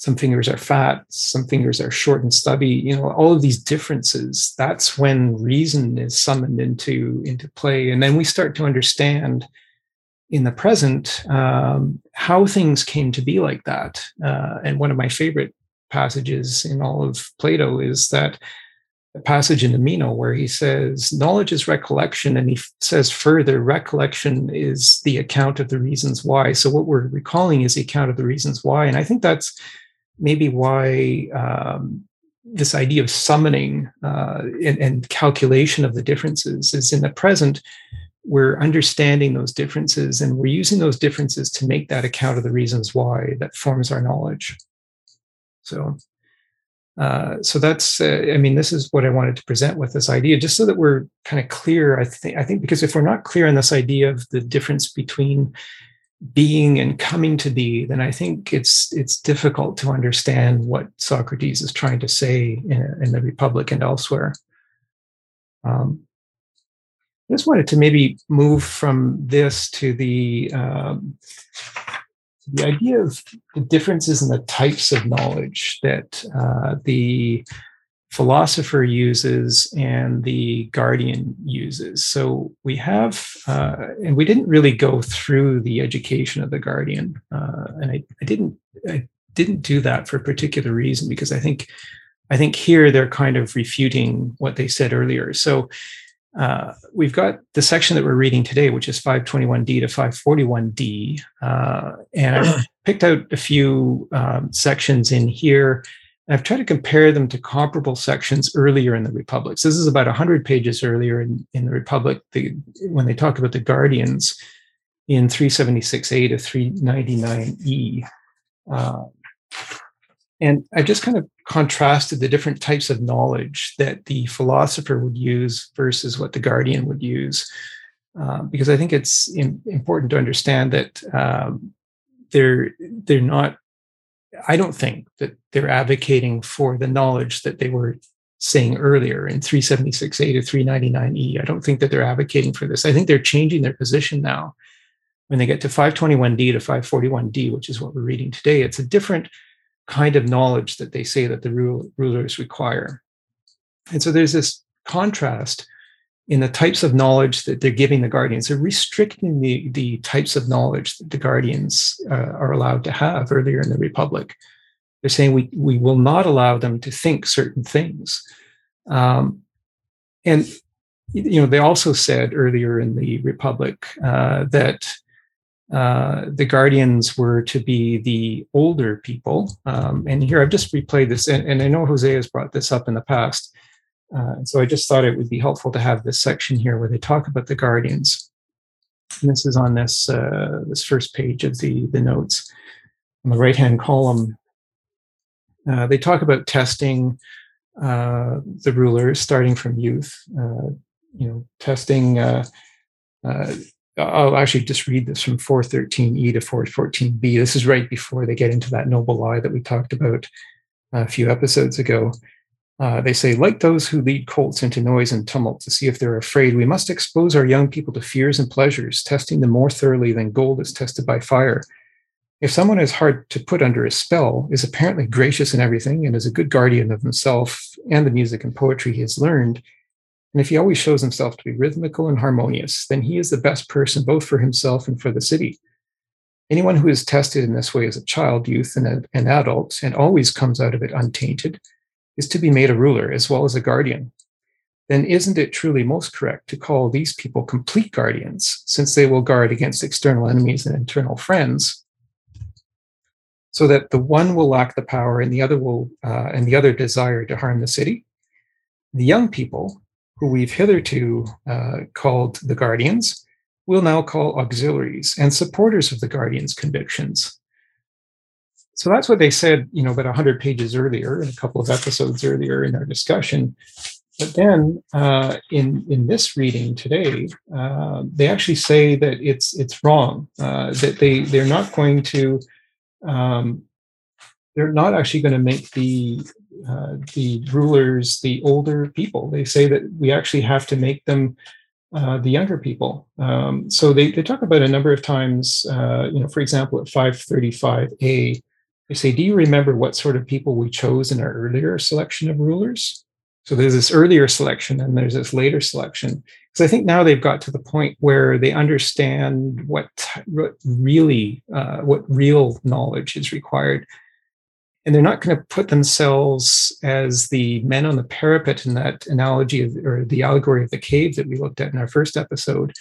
some fingers are fat, some fingers are short and stubby. You know, all of these differences. That's when reason is summoned into into play, and then we start to understand in the present um, how things came to be like that. Uh, and one of my favorite passages in all of Plato is that passage in the Meno where he says, Knowledge is recollection. And he f- says further, recollection is the account of the reasons why. So what we're recalling is the account of the reasons why. And I think that's maybe why um, this idea of summoning uh, and, and calculation of the differences is in the present. We're understanding those differences and we're using those differences to make that account of the reasons why that forms our knowledge. So uh, so that's, uh, I mean, this is what I wanted to present with this idea, just so that we're kind of clear. I think, I think because if we're not clear on this idea of the difference between being and coming to be, then I think it's it's difficult to understand what Socrates is trying to say in, in the Republic and elsewhere. Um, I just wanted to maybe move from this to the um, the idea of the differences in the types of knowledge that uh, the philosopher uses and the guardian uses. So we have, uh, and we didn't really go through the education of the guardian, uh, and I, I, didn't, I didn't do that for a particular reason because I think, I think here they're kind of refuting what they said earlier. So uh, we've got the section that we're reading today, which is 521D to 541D. Uh, and I've picked out a few um, sections in here. And I've tried to compare them to comparable sections earlier in the Republic. So this is about 100 pages earlier in, in the Republic the, when they talk about the Guardians in 376A to 399E. Uh, and I've just kind of contrasted the different types of knowledge that the philosopher would use versus what the guardian would use. Uh, because I think it's in, important to understand that um, they're they're not. I don't think that they're advocating for the knowledge that they were saying earlier in 376A to 399E. I don't think that they're advocating for this. I think they're changing their position now. When they get to 521D to 541D, which is what we're reading today, it's a different kind of knowledge that they say that the rulers require. And so there's this contrast in the types of knowledge that they're giving the guardians. They're restricting the, the types of knowledge that the guardians uh, are allowed to have earlier in the Republic. They're saying we, we will not allow them to think certain things. Um, and you know, they also said earlier in the Republic uh, that uh, the guardians were to be the older people. Um, and here I've just replayed this, and, and, I know Jose has brought this up in the past. Uh, so I just thought it would be helpful to have this section here where they talk about the guardians. And this is on this uh, this first page of the the notes on the right hand column. Uh, they talk about testing uh, the rulers starting from youth. you know, testing I'll actually just read this from 413E to 414B. This is right before they get into that noble lie that we talked about a few episodes ago. Uh, they say, like those who lead colts into noise and tumult to see if they're afraid, we must expose our young people to fears and pleasures, testing them more thoroughly than gold is tested by fire. If someone is hard to put under a spell, is apparently gracious in everything, and is a good guardian of himself and the music and poetry he has learned, and if he always shows himself to be rhythmical and harmonious, then he is the best person both for himself and for the city. Anyone who is tested in this way as a child, youth, and an adult, and always comes out of it untainted, is to be made a ruler as well as a guardian. Then isn't it truly most correct to call these people complete guardians, since they will guard against external enemies and internal friends, so that the one will lack the power and the other will uh, and the other desire to harm the city? The young people who we've hitherto uh, called the guardians, we'll now call auxiliaries and supporters of the guardians' convictions. So that's what they said, you know, about 100 pages earlier, and a couple of episodes earlier in our discussion. But then uh, in in this reading today, uh, they actually say that it's it's wrong. Uh, that they they're not going to um, they're not actually going to make the uh, the rulers the older people. They say that we actually have to make them uh, the younger people. Um, so they, they talk about a number of times, uh, you know, for example, at 535a, say, Do you remember what sort of people we chose in our earlier selection of rulers? So there's this earlier selection and there's this later selection. Because I think now they've got to the point where they understand what, what really, uh, what real knowledge is required. And they're not going to put themselves as the men on the parapet in that analogy of, or the allegory of the cave that we looked at in our first episode.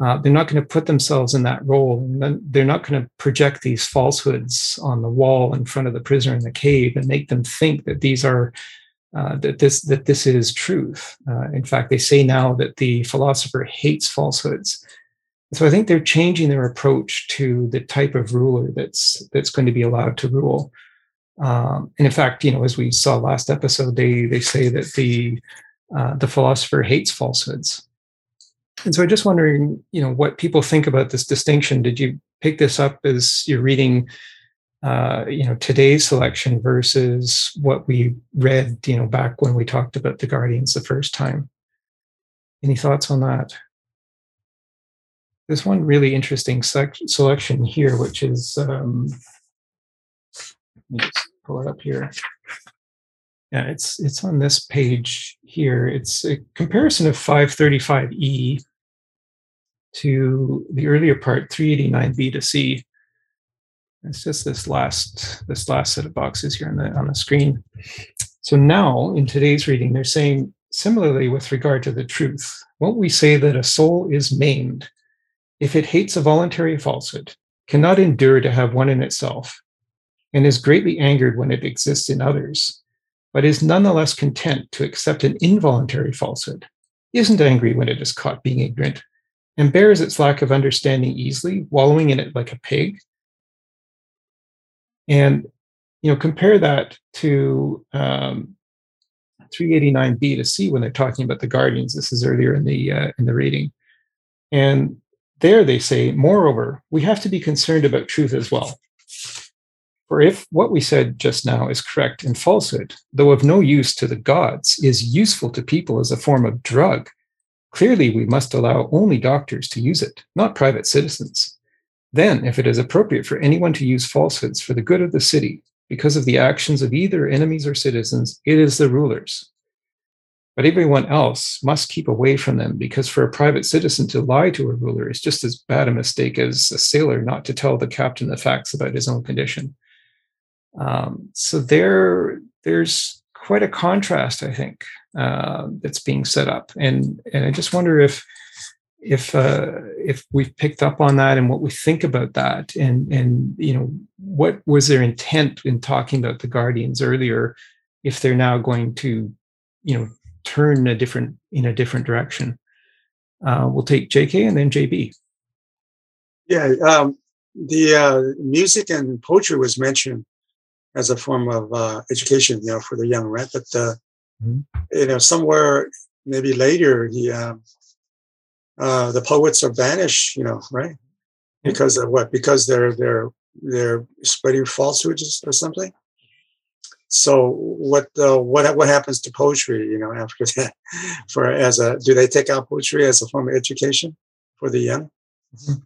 Uh, they're not going to put themselves in that role. And they're not going to project these falsehoods on the wall in front of the prisoner in the cave and make them think that these are uh, that this that this is truth. Uh, in fact, they say now that the philosopher hates falsehoods. So I think they're changing their approach to the type of ruler that's that's going to be allowed to rule. Um, and in fact, you know, as we saw last episode, they they say that the uh, the philosopher hates falsehoods. And so I'm just wondering, you know, what people think about this distinction. Did you pick this up as you're reading uh, you know today's selection versus what we read you know back when we talked about the guardians the first time? Any thoughts on that? There's one really interesting sec- selection here which is um, let's pull it up here yeah it's it's on this page here. It's a comparison of 535e to the earlier part 389b to c. It's just this last this last set of boxes here on the on the screen. So now in today's reading, they're saying similarly with regard to the truth, won't we say that a soul is maimed? If it hates a voluntary falsehood, cannot endure to have one in itself, and is greatly angered when it exists in others, but is nonetheless content to accept an involuntary falsehood, isn't angry when it is caught being ignorant, and bears its lack of understanding easily, wallowing in it like a pig, and you know, compare that to um, 389b to c when they're talking about the guardians. This is earlier in the uh, in the reading, and there they say, moreover, we have to be concerned about truth as well. For if what we said just now is correct and falsehood, though of no use to the gods, is useful to people as a form of drug, clearly we must allow only doctors to use it, not private citizens. Then, if it is appropriate for anyone to use falsehoods for the good of the city, because of the actions of either enemies or citizens, it is the rulers. But everyone else must keep away from them, because for a private citizen to lie to a ruler is just as bad a mistake as a sailor not to tell the captain the facts about his own condition. Um, so there, there's quite a contrast, I think, uh, that's being set up, and and I just wonder if if uh, if we've picked up on that and what we think about that and and you know what was their intent in talking about the guardians earlier if they're now going to you know turn a different in a different direction? Uh, we'll take jk and then jb yeah um, the uh, music and poetry was mentioned as a form of uh, education you know for the young right but uh, mm-hmm. you know somewhere maybe later he um, uh, the poets are banished, you know, right? Because of what? Because they're they're they're spreading falsehoods or something. So what uh, what what happens to poetry? You know, after that, for as a do they take out poetry as a form of education for the young? Mm-hmm.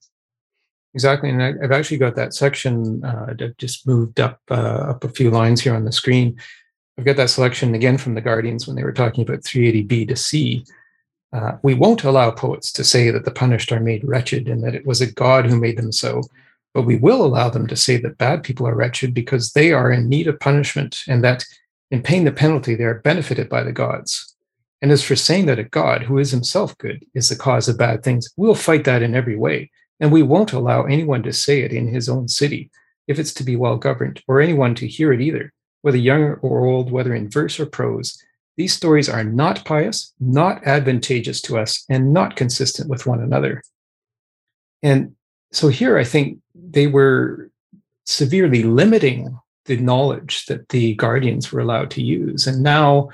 Exactly, and I, have actually got that section uh, just moved up uh, up a few lines here on the screen. I've got that selection again from the Guardians when they were talking about 380b to c, uh, we won't allow poets to say that the punished are made wretched and that it was a God who made them so, but we will allow them to say that bad people are wretched because they are in need of punishment and that in paying the penalty they are benefited by the gods. And as for saying that a God who is himself good is the cause of bad things, we'll fight that in every way. And we won't allow anyone to say it in his own city if it's to be well governed, or anyone to hear it either, whether young or old, whether in verse or prose, these stories are not pious, not advantageous to us, and not consistent with one another. And so here, I think they were severely limiting the knowledge that the guardians were allowed to use. And now,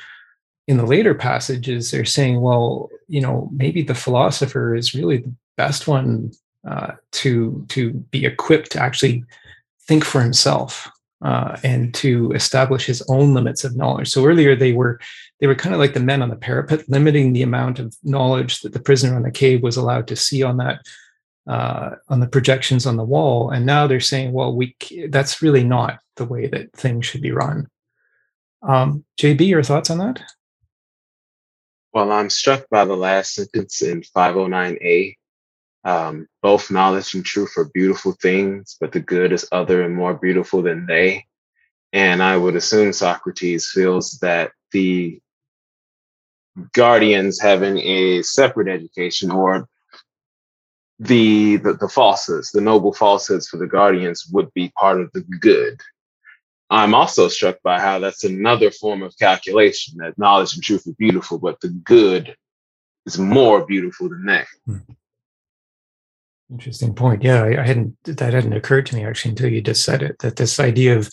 in the later passages, they're saying, well, you know, maybe the philosopher is really the best one uh, to to be equipped to actually think for himself uh, and to establish his own limits of knowledge. So earlier they were they were kind of like the men on the parapet, limiting the amount of knowledge that the prisoner on the cave was allowed to see on that uh, on the projections on the wall. And now they're saying, well, we that's really not the way that things should be run. Um, JB, your thoughts on that? Well, I'm struck by the last sentence in 509A. Um, both knowledge and truth are beautiful things, but the good is other and more beautiful than they. And I would assume Socrates feels that the guardians having a separate education or the, the the falsehoods, the noble falsehoods for the guardians would be part of the good. I'm also struck by how that's another form of calculation that knowledge and truth are beautiful, but the good is more beautiful than that. Hmm. Interesting point. Yeah, I, hadn't that hadn't occurred to me actually until you just said it. That this idea of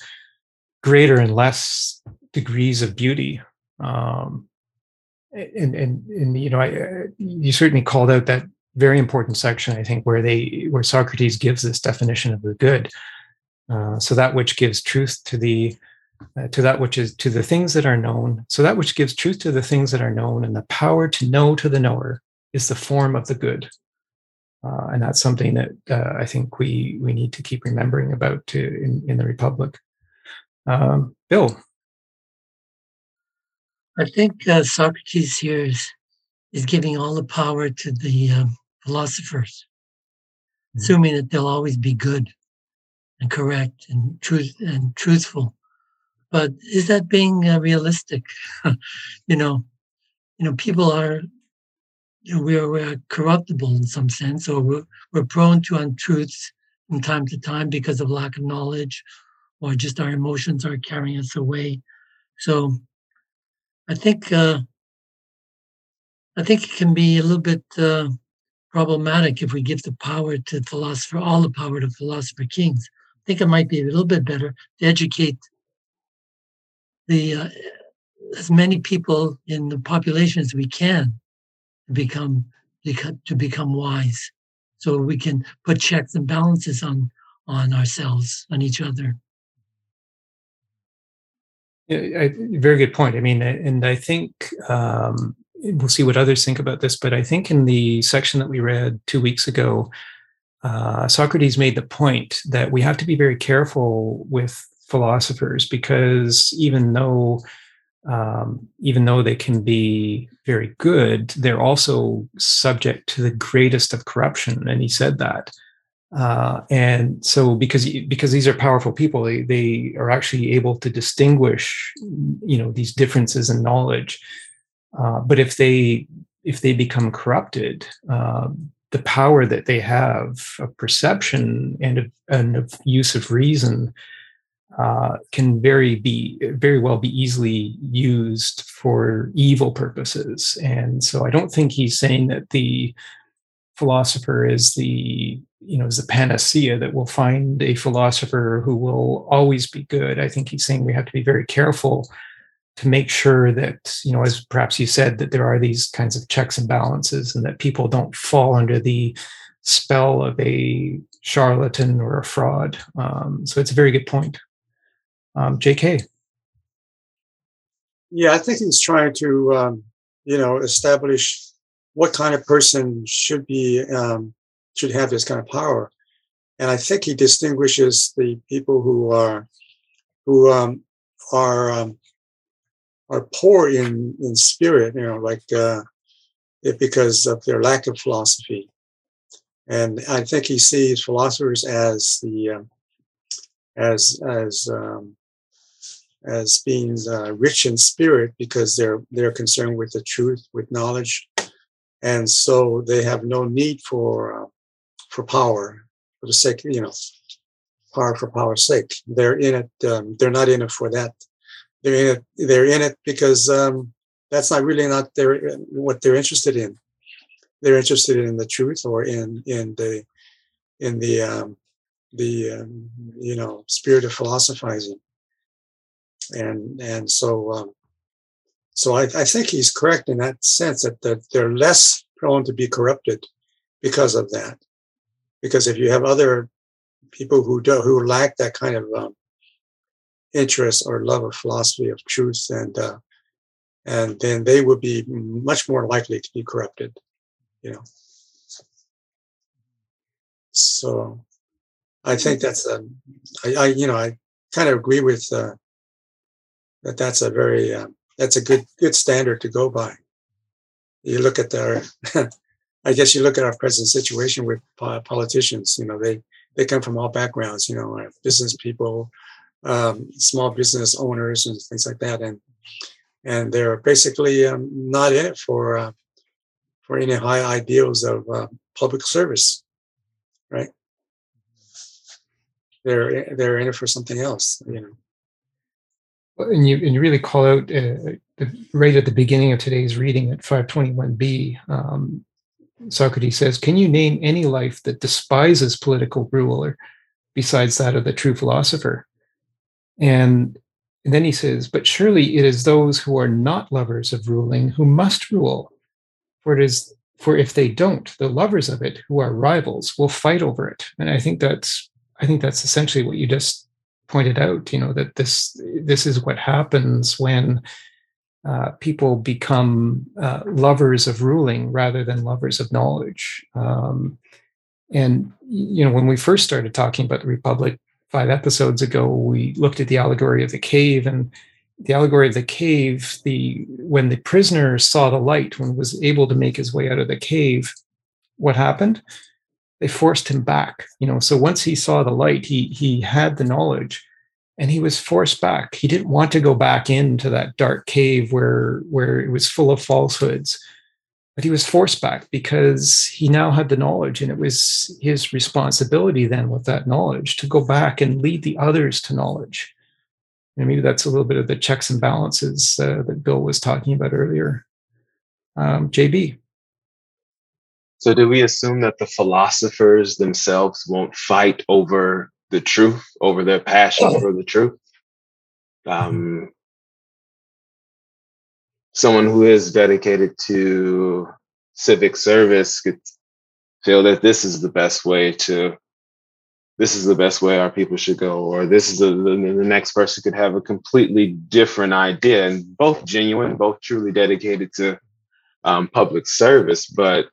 greater and less degrees of beauty, um, and and and you know, I, you certainly called out that very important section, I think, where they where Socrates gives this definition of the good. Uh, so that which gives truth to the uh, to that which is to the things that are known. So that which gives truth to the things that are known, and the power to know to the knower is the form of the good. Uh, and that's something that uh, I think we we need to keep remembering about to, in in the Republic. Um, Bill, I think uh, Socrates here is is giving all the power to the um, philosophers, mm-hmm. assuming that they'll always be good and correct and truth and truthful. But is that being uh, realistic? you know, you know, people are, you know, we're, we're corruptible in some sense, or we're, we're prone to untruths from time to time because of lack of knowledge, or just our emotions are carrying us away. So, I think uh, I think it can be a little bit uh, problematic if we give the power to philosopher, all the power to philosopher kings. I think it might be a little bit better to educate the uh, as many people in the population as we can become to become wise, so we can put checks and balances on on ourselves, on each other. Yeah, I, very good point. I mean, and I think um, we'll see what others think about this, but I think in the section that we read two weeks ago, uh, Socrates made the point that we have to be very careful with philosophers because even though um, even though they can be very good, they're also subject to the greatest of corruption, and he said that. Uh, and so, because because these are powerful people, they, they are actually able to distinguish, you know, these differences in knowledge uh, but if they if they become corrupted, uh, the power that they have of perception and of, and of use of reason uh, can very be very well be easily used for evil purposes. And so I don't think he's saying that the philosopher is the you know is the panacea that will find a philosopher who will always be good. I think he's saying we have to be very careful to make sure that you know as perhaps you said that there are these kinds of checks and balances and that people don't fall under the spell of a charlatan or a fraud um, so it's a very good point um, jk yeah i think he's trying to um, you know establish what kind of person should be um, should have this kind of power and i think he distinguishes the people who are who um, are um, are poor in in spirit, you know, like uh, because of their lack of philosophy. And I think he sees philosophers as the um, as as um, as being uh, rich in spirit because they're they're concerned with the truth, with knowledge, and so they have no need for uh, for power for the sake, you know, power for power's sake. They're in it. Um, they're not in it for that they're in it. They're in it because um, that's not really not their what they're interested in. They're interested in the truth or in in the in the um, the um, you know spirit of philosophizing, and and so um, so I, I think he's correct in that sense that, that they're less prone to be corrupted because of that. Because if you have other people who do who lack that kind of um, interest or love of philosophy of truth and uh, and then they would be much more likely to be corrupted you know so i think that's a i, I you know i kind of agree with uh, that that's a very uh, that's a good good standard to go by you look at our i guess you look at our present situation with politicians you know they they come from all backgrounds you know business people um, small business owners and things like that and and they're basically um, not in it for uh, for any high ideals of uh, public service, right? They're they're in it for something else, you know. And you and you really call out uh, the, right at the beginning of today's reading at 521b. Um, Socrates says, "Can you name any life that despises political rule, or besides that of the true philosopher?" And and then he says, But surely it is those who are not lovers of ruling who must rule. For it is for if they don't, the lovers of it who are rivals will fight over it. And I think that's I think that's essentially what you just pointed out, you know, that this this is what happens when uh, people become uh, lovers of ruling rather than lovers of knowledge. Um, and you know, when we first started talking about the republic, five episodes ago, we looked at the allegory of the cave and the allegory of the cave, the when the prisoner saw the light, when was able to make his way out of the cave, what happened? They forced him back. You know, so once he saw the light, he he had the knowledge and he was forced back. He didn't want to go back into that dark cave where where it was full of falsehoods but he was forced back because he now had the knowledge and it was his responsibility then with that knowledge to go back and lead the others to knowledge and maybe that's a little bit of the checks and balances uh, that bill was talking about earlier um, jb so do we assume that the philosophers themselves won't fight over the truth over their passion for the truth? Um, someone who is dedicated to civic service could feel that this is the best way to this is the best way our people should go or this is the, the, the next person could have a completely different idea and both genuine both truly dedicated to um, public service but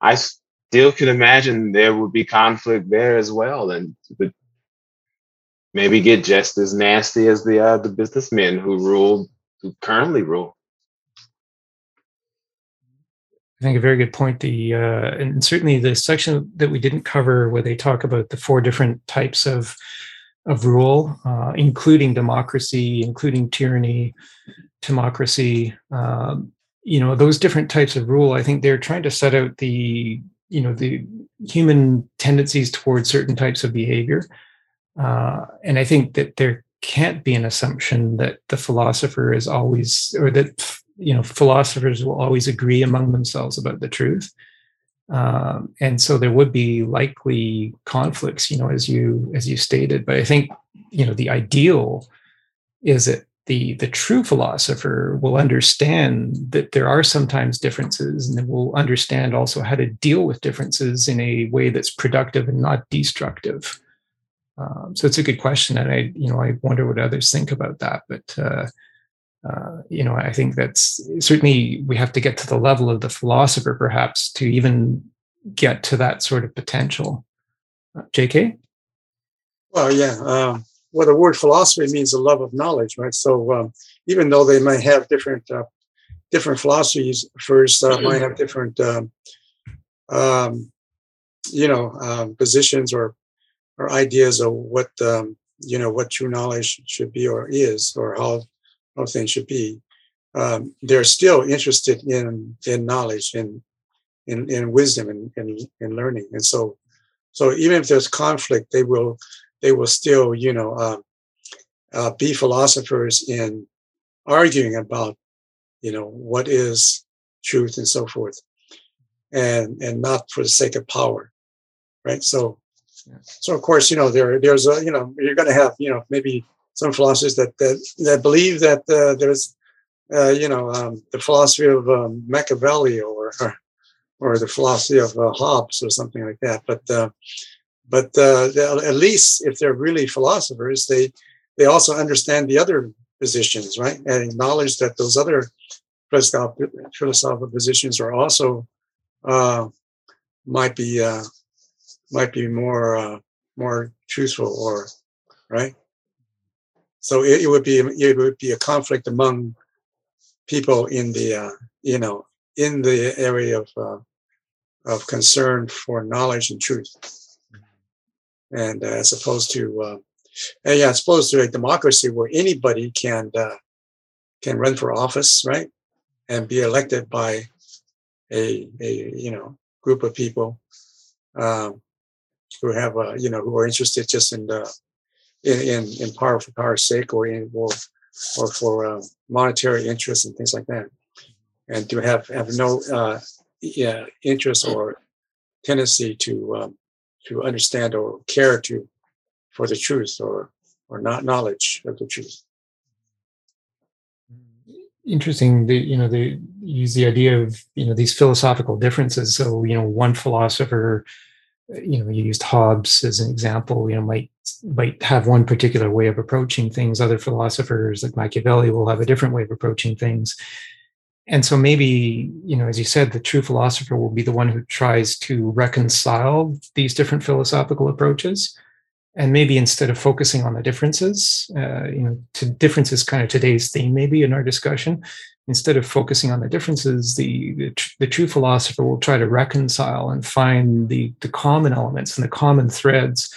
i still can imagine there would be conflict there as well and maybe get just as nasty as the uh, the businessmen who ruled who currently rule I think a very good point. The uh, and certainly the section that we didn't cover, where they talk about the four different types of of rule, uh, including democracy, including tyranny, democracy. Um, you know, those different types of rule. I think they're trying to set out the you know the human tendencies towards certain types of behavior, uh, and I think that there can't be an assumption that the philosopher is always or that you know philosophers will always agree among themselves about the truth um, and so there would be likely conflicts you know as you as you stated but i think you know the ideal is that the the true philosopher will understand that there are sometimes differences and will understand also how to deal with differences in a way that's productive and not destructive um, so it's a good question and i you know i wonder what others think about that but uh, uh, you know, I think that's certainly we have to get to the level of the philosopher, perhaps, to even get to that sort of potential. Uh, J.K. Well, yeah. Um, well, the word philosophy means the love of knowledge, right? So um, even though they might have different uh, different philosophies, first uh, might have different, um, um, you know, um, positions or or ideas of what um, you know what true knowledge should be or is, or how how things should be, um, they're still interested in in knowledge and in, in wisdom and, and, and learning. And so, so even if there's conflict, they will they will still you know uh, uh, be philosophers in arguing about you know what is truth and so forth, and and not for the sake of power, right? So So of course, you know, there there's a you know you're going to have you know maybe some philosophers that that, that believe that uh, there's uh, you know um, the philosophy of um, Machiavelli or, or or the philosophy of uh, Hobbes or something like that. But uh, but uh, at least if they're really philosophers, they they also understand the other positions, right, and acknowledge that those other philosophical positions are also uh, might be uh, might be more uh, more truthful or right. So it, it, would be it would be a conflict among people in the uh, you know in the area of uh, of concern for knowledge and truth, and uh, as opposed to uh, yeah, as opposed to a democracy where anybody can uh, can run for office, right, and be elected by a a you know group of people um, who have uh, you know who are interested just in the in in, in power for power's sake or in or or for uh, monetary interests and things like that, and to have have no uh, yeah, interest or tendency to um, to understand or care to for the truth or or not knowledge of the truth. Interesting. The you know they use the idea of you know these philosophical differences. So you know one philosopher, you know you used Hobbes as an example. You know might might have one particular way of approaching things. Other philosophers like Machiavelli will have a different way of approaching things and so maybe you know as you said the true philosopher will be the one who tries to reconcile these different philosophical approaches. And maybe instead of focusing on the differences uh, you know to differences kind of today's theme maybe in our discussion instead of focusing on the differences the the, the true philosopher will try to reconcile and find the the common elements and the common threads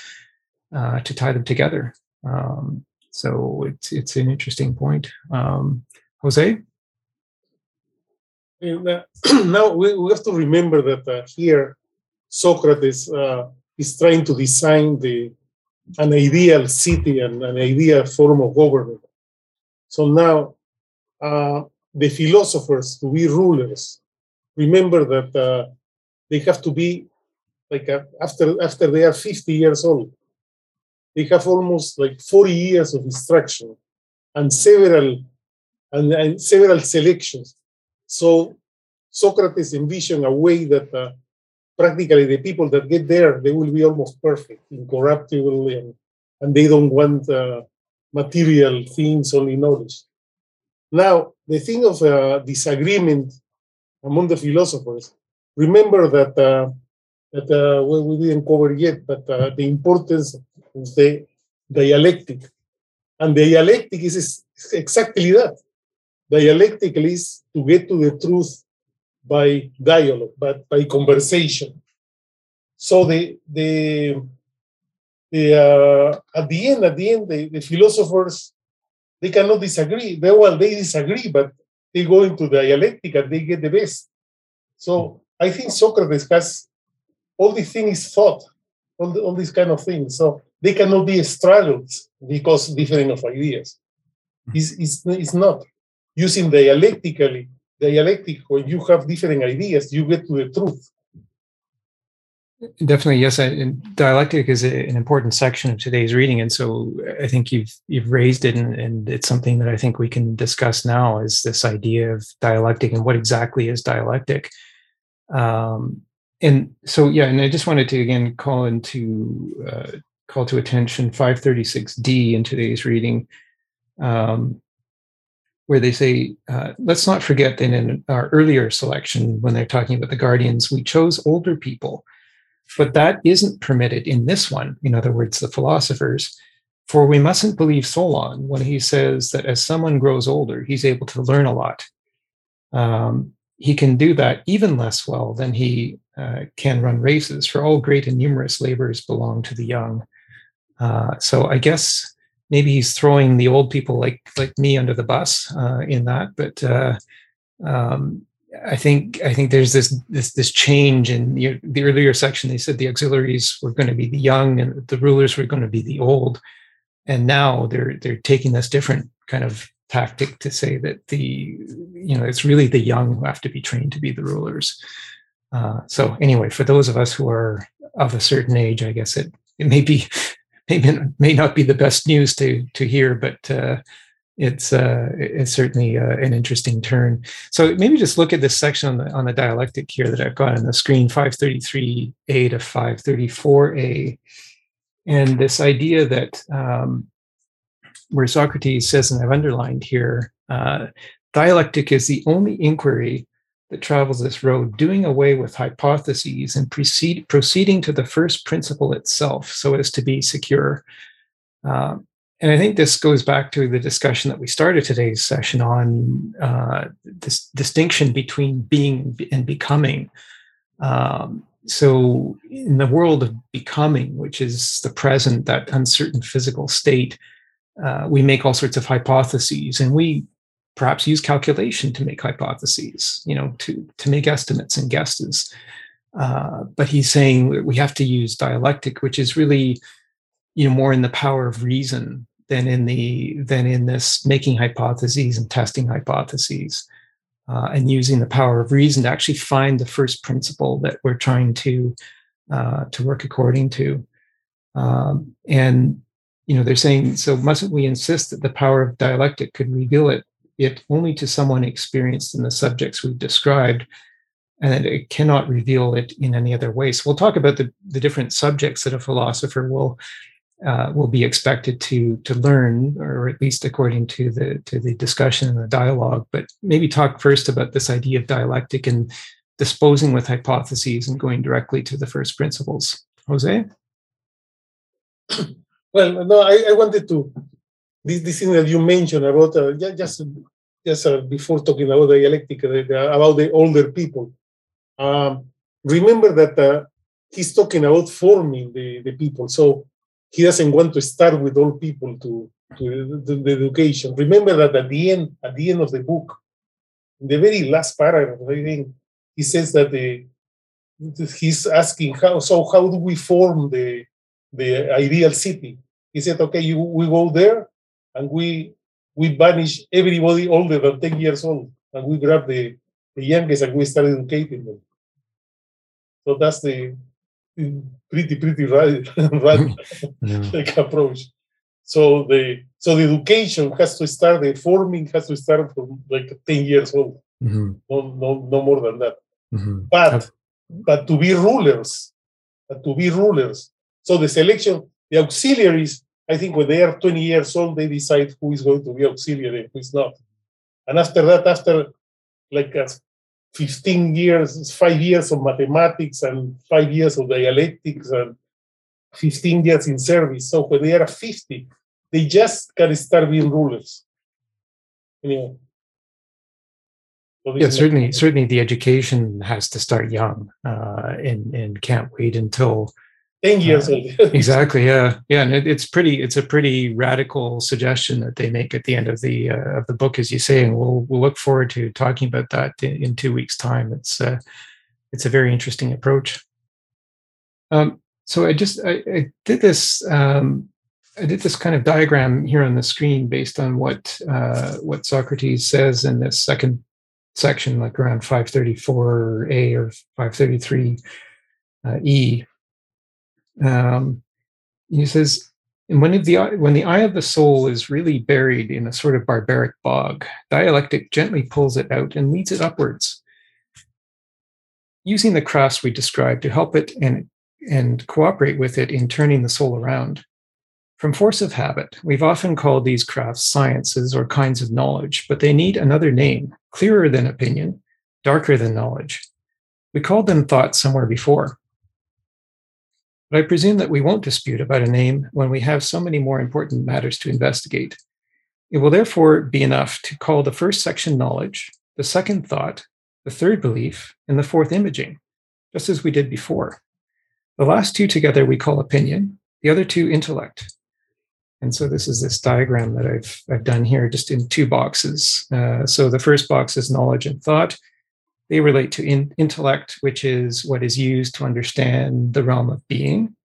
uh, to tie them together. Um, so it's it's an interesting point. Um, jose now we, we have to remember that uh, here Socrates uh, is trying to design the an ideal city and an ideal form of government. So now uh, the philosophers to be rulers remember that uh, they have to be like uh, after after they are 50 years old they have almost like 40 years of instruction and several and, and several selections so Socrates envisioned a way that uh, practically the people that get there, they will be almost perfect, incorruptible, and, and they don't want uh, material things, only knowledge. Now, the thing of uh, disagreement among the philosophers, remember that uh, that uh, well, we didn't cover yet, but uh, the importance of the dialectic. And the dialectic is exactly that dialectical is to get to the truth by dialogue, but by conversation. So the the the uh, at the end, at the end, the, the philosophers they cannot disagree. They well, they disagree, but they go into dialectic and they get the best. So I think Socrates has all the things thought, all, the, all these kind of things. So they cannot be struggled because different of ideas. It's, it's, it's not using dialectically, dialectic, when you have different ideas, you get to the truth. Definitely, yes. And dialectic is an important section of today's reading, and so I think you've you've raised it, and, and, it's something that I think we can discuss now. Is this idea of dialectic and what exactly is dialectic? Um, and so, yeah, and I just wanted to again call into uh, call to attention 536D in today's reading. Um, where they say, uh, let's not forget that in our earlier selection, when they're talking about the guardians, we chose older people. But that isn't permitted in this one. In other words, the philosophers. For we mustn't believe Solon when he says that as someone grows older, he's able to learn a lot. Um, he can do that even less well than he uh, can run races, for all great and numerous labors belong to the young. Uh, so I guess maybe he's throwing the old people like like me under the bus uh, in that. But uh, um, I think I think there's this this this change in the, the earlier section. They said the auxiliaries were going to be the young and the rulers were going to be the old, and now they're they're taking this different kind of tactic to say that the you know it's really the young who have to be trained to be the rulers. Uh, so anyway, for those of us who are of a certain age, I guess it it may be maybe may not be the best news to to hear, but uh, it's uh, it's certainly uh, an interesting turn. So maybe just look at this section on the on the dialectic here that I've got on the screen, 533a to 534a, and this idea that um, where Socrates says, and I've underlined here, uh, dialectic is the only inquiry that travels this road, doing away with hypotheses and proceed, proceeding to the first principle itself so as to be secure. Um, and I think this goes back to the discussion that we started today's session on uh, this distinction between being and becoming. Um, so, in the world of becoming, which is the present, that uncertain physical state, uh, we make all sorts of hypotheses, and we perhaps use calculation to make hypotheses, you know, to to make estimates and guesses. Uh, but he's saying we have to use dialectic, which is really, you know, more in the power of reason than in the than in this making hypotheses and testing hypotheses, uh, and using the power of reason to actually find the first principle that we're trying to uh, to work according to. Um, and you know, they're saying so. Mustn't we insist that the power of dialectic could reveal it it only to someone experienced in the subjects we've described, and it cannot reveal it in any other way. So we'll talk about the, the different subjects that a philosopher will uh, will be expected to to learn, or at least according to the to the discussion and the dialogue. But maybe talk first about this idea of dialectic and disposing with hypotheses and going directly to the first principles. Jose. Well, no, I, I wanted to this, this thing that you mentioned about uh, just just uh, before talking about dialectic uh, about the older people. Um, remember that uh, he's talking about forming the, the people, so he doesn't want to start with all people to to the, the education. Remember that at the end at the end of the book, in the very last paragraph, I think he says that the he's asking how so how do we form the the ideal city? He said, okay, you, we go there and we we banish everybody older than 10 years old and we grab the, the youngest and we start educating them. So that's the pretty, pretty radical yeah. like approach. So the so the education has to start, the forming has to start from like 10 years old. Mm-hmm. No, no, no more than that. Mm-hmm. But but to be rulers, to be rulers. So the selection, the auxiliaries I think when they are 20 years old, they decide who is going to be auxiliary and who is not. And after that, after like uh, 15 years, five years of mathematics and five years of dialectics and 15 years in service. So when they are 50, they just can start being rulers. Anyway. So yeah, certainly, certainly the education has to start young uh, and, and can't wait until 10 years uh, exactly. Yeah. Yeah. And it, it's pretty, it's a pretty radical suggestion that they make at the end of the, uh, of the book, as you say, and we'll, we'll look forward to talking about that in, in two weeks time. It's, uh, it's a very interesting approach. Um, so I just, I, I did this, um, I did this kind of diagram here on the screen based on what, uh, what Socrates says in this second section, like around 534A or 533E um, he says, when the when the eye of the soul is really buried in a sort of barbaric bog, dialectic gently pulls it out and leads it upwards, using the crafts we described to help it and and cooperate with it in turning the soul around. From force of habit, we've often called these crafts sciences or kinds of knowledge, but they need another name, clearer than opinion, darker than knowledge. We called them thought somewhere before. But I presume that we won't dispute about a name when we have so many more important matters to investigate. It will therefore be enough to call the first section knowledge, the second thought, the third belief, and the fourth imaging, just as we did before. The last two together we call opinion, the other two intellect. And so this is this diagram that I've, I've done here just in two boxes. Uh, so the first box is knowledge and thought. They relate to in, intellect, which is what is used to understand the realm of being.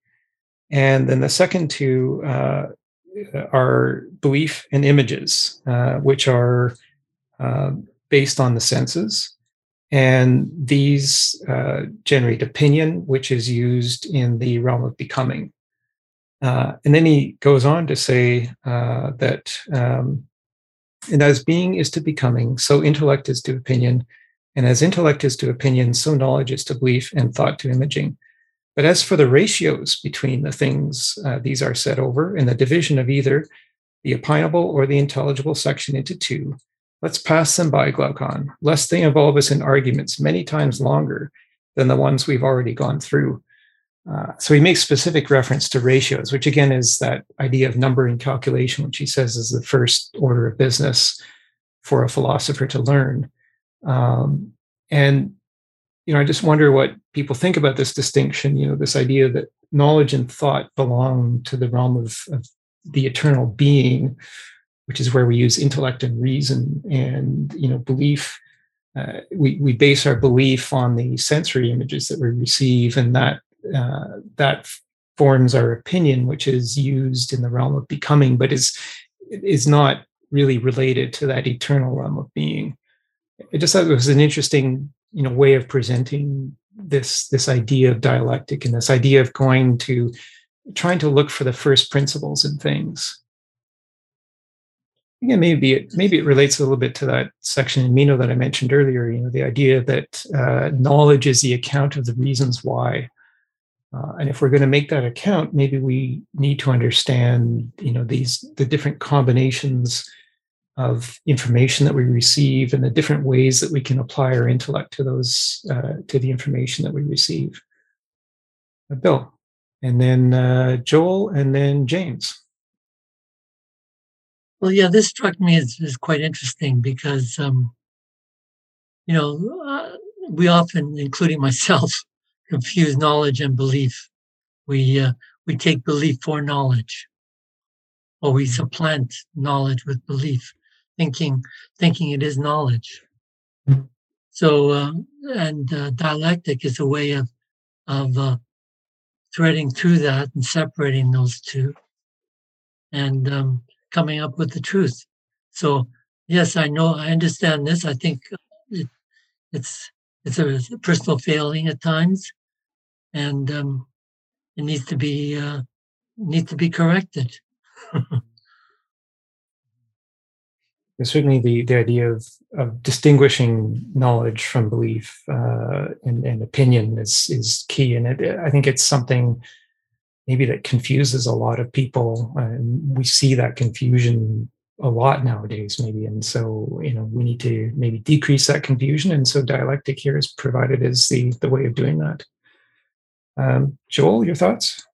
And then the second two uh, are belief and images, uh, which are uh, based on the senses. And these uh, generate opinion, which is used in the realm of becoming. Uh, and then he goes on to say uh, that, um, and as being is to becoming, so intellect is to opinion, and as intellect is to opinion, so knowledge is to belief, and thought to imaging. But as for the ratios between the things uh, these are set over, and the division of either the opinable or the intelligible section into two, let's pass them by, Glaucon, lest they involve us in arguments many times longer than the ones we've already gone through. Uh, so he makes specific reference to ratios, which again is that idea of numbering calculation, which he says is the first order of business for a philosopher to learn. Um, and you know, I just wonder what people think about this distinction. You know, this idea that knowledge and thought belong to the realm of, of the eternal being, which is where we use intellect and reason, and you know, belief. Uh, we we base our belief on the sensory images that we receive, and that uh, that forms our opinion, which is used in the realm of becoming, but is is not really related to that eternal realm of being. I just thought it was an interesting, you know, way of presenting this this idea of dialectic and this idea of going to trying to look for the first principles in things. Yeah, maybe it maybe it relates a little bit to that section in Meno that I mentioned earlier. You know, the idea that uh, knowledge is the account of the reasons why uh, and if we're going to make that account, maybe we need to understand, you know, these the different combinations of information that we receive and the different ways that we can apply our intellect to those uh, to the information that we receive. Uh, Bill, and then uh, Joel, and then James. Well, yeah, this struck me as, as quite interesting because, um, you know, uh, we often, including myself, confuse knowledge and belief. We uh, we take belief for knowledge, or we supplant knowledge with belief, thinking thinking it is knowledge. So, uh, and uh, dialectic is a way of of uh, threading through that and separating those two, and um, coming up with the truth. So, yes, I know, I understand this. I think it, it's it's a personal failing at times, and um, it needs to be uh, needs to be corrected. certainly the, the idea of, of distinguishing knowledge from belief uh, and, and opinion is, is key. And it, I think it's something maybe that confuses a lot of people. And we see that confusion a lot nowadays, maybe. And so, you know, we need to maybe decrease that confusion. And so dialectic here is provided as the, the way of doing that. Um, Joel, your thoughts?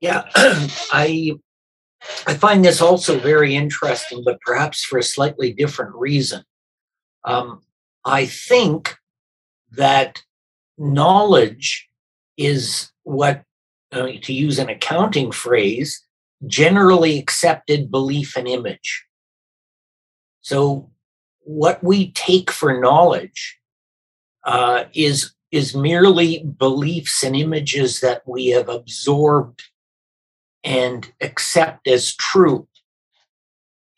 Yeah, I I find this also very interesting, but perhaps for a slightly different reason. Um, I think that knowledge is what, uh, to use an accounting phrase, generally accepted belief and image. So, what we take for knowledge uh, is is merely beliefs and images that we have absorbed and accept as true.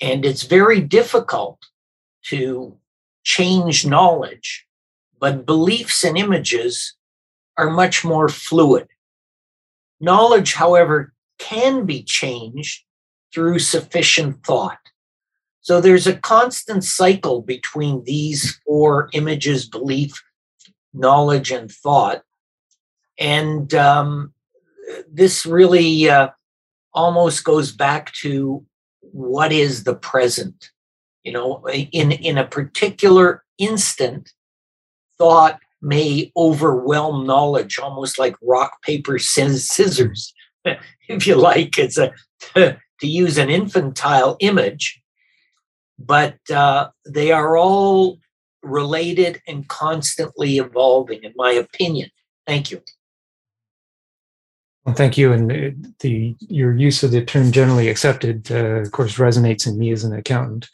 And it's very difficult to change knowledge, but beliefs and images are much more fluid. Knowledge, however, can be changed through sufficient thought. So there's a constant cycle between these four images, belief, knowledge and thought. And um, this really uh, almost goes back to what is the present. You know, in, in a particular instant, thought may overwhelm knowledge, almost like rock, paper, scissors, if you like. It's a to use an infantile image, but uh, they are all related and constantly evolving, in my opinion. Thank you. Well, thank you. And uh, the your use of the term generally accepted, uh, of course, resonates in me as an accountant.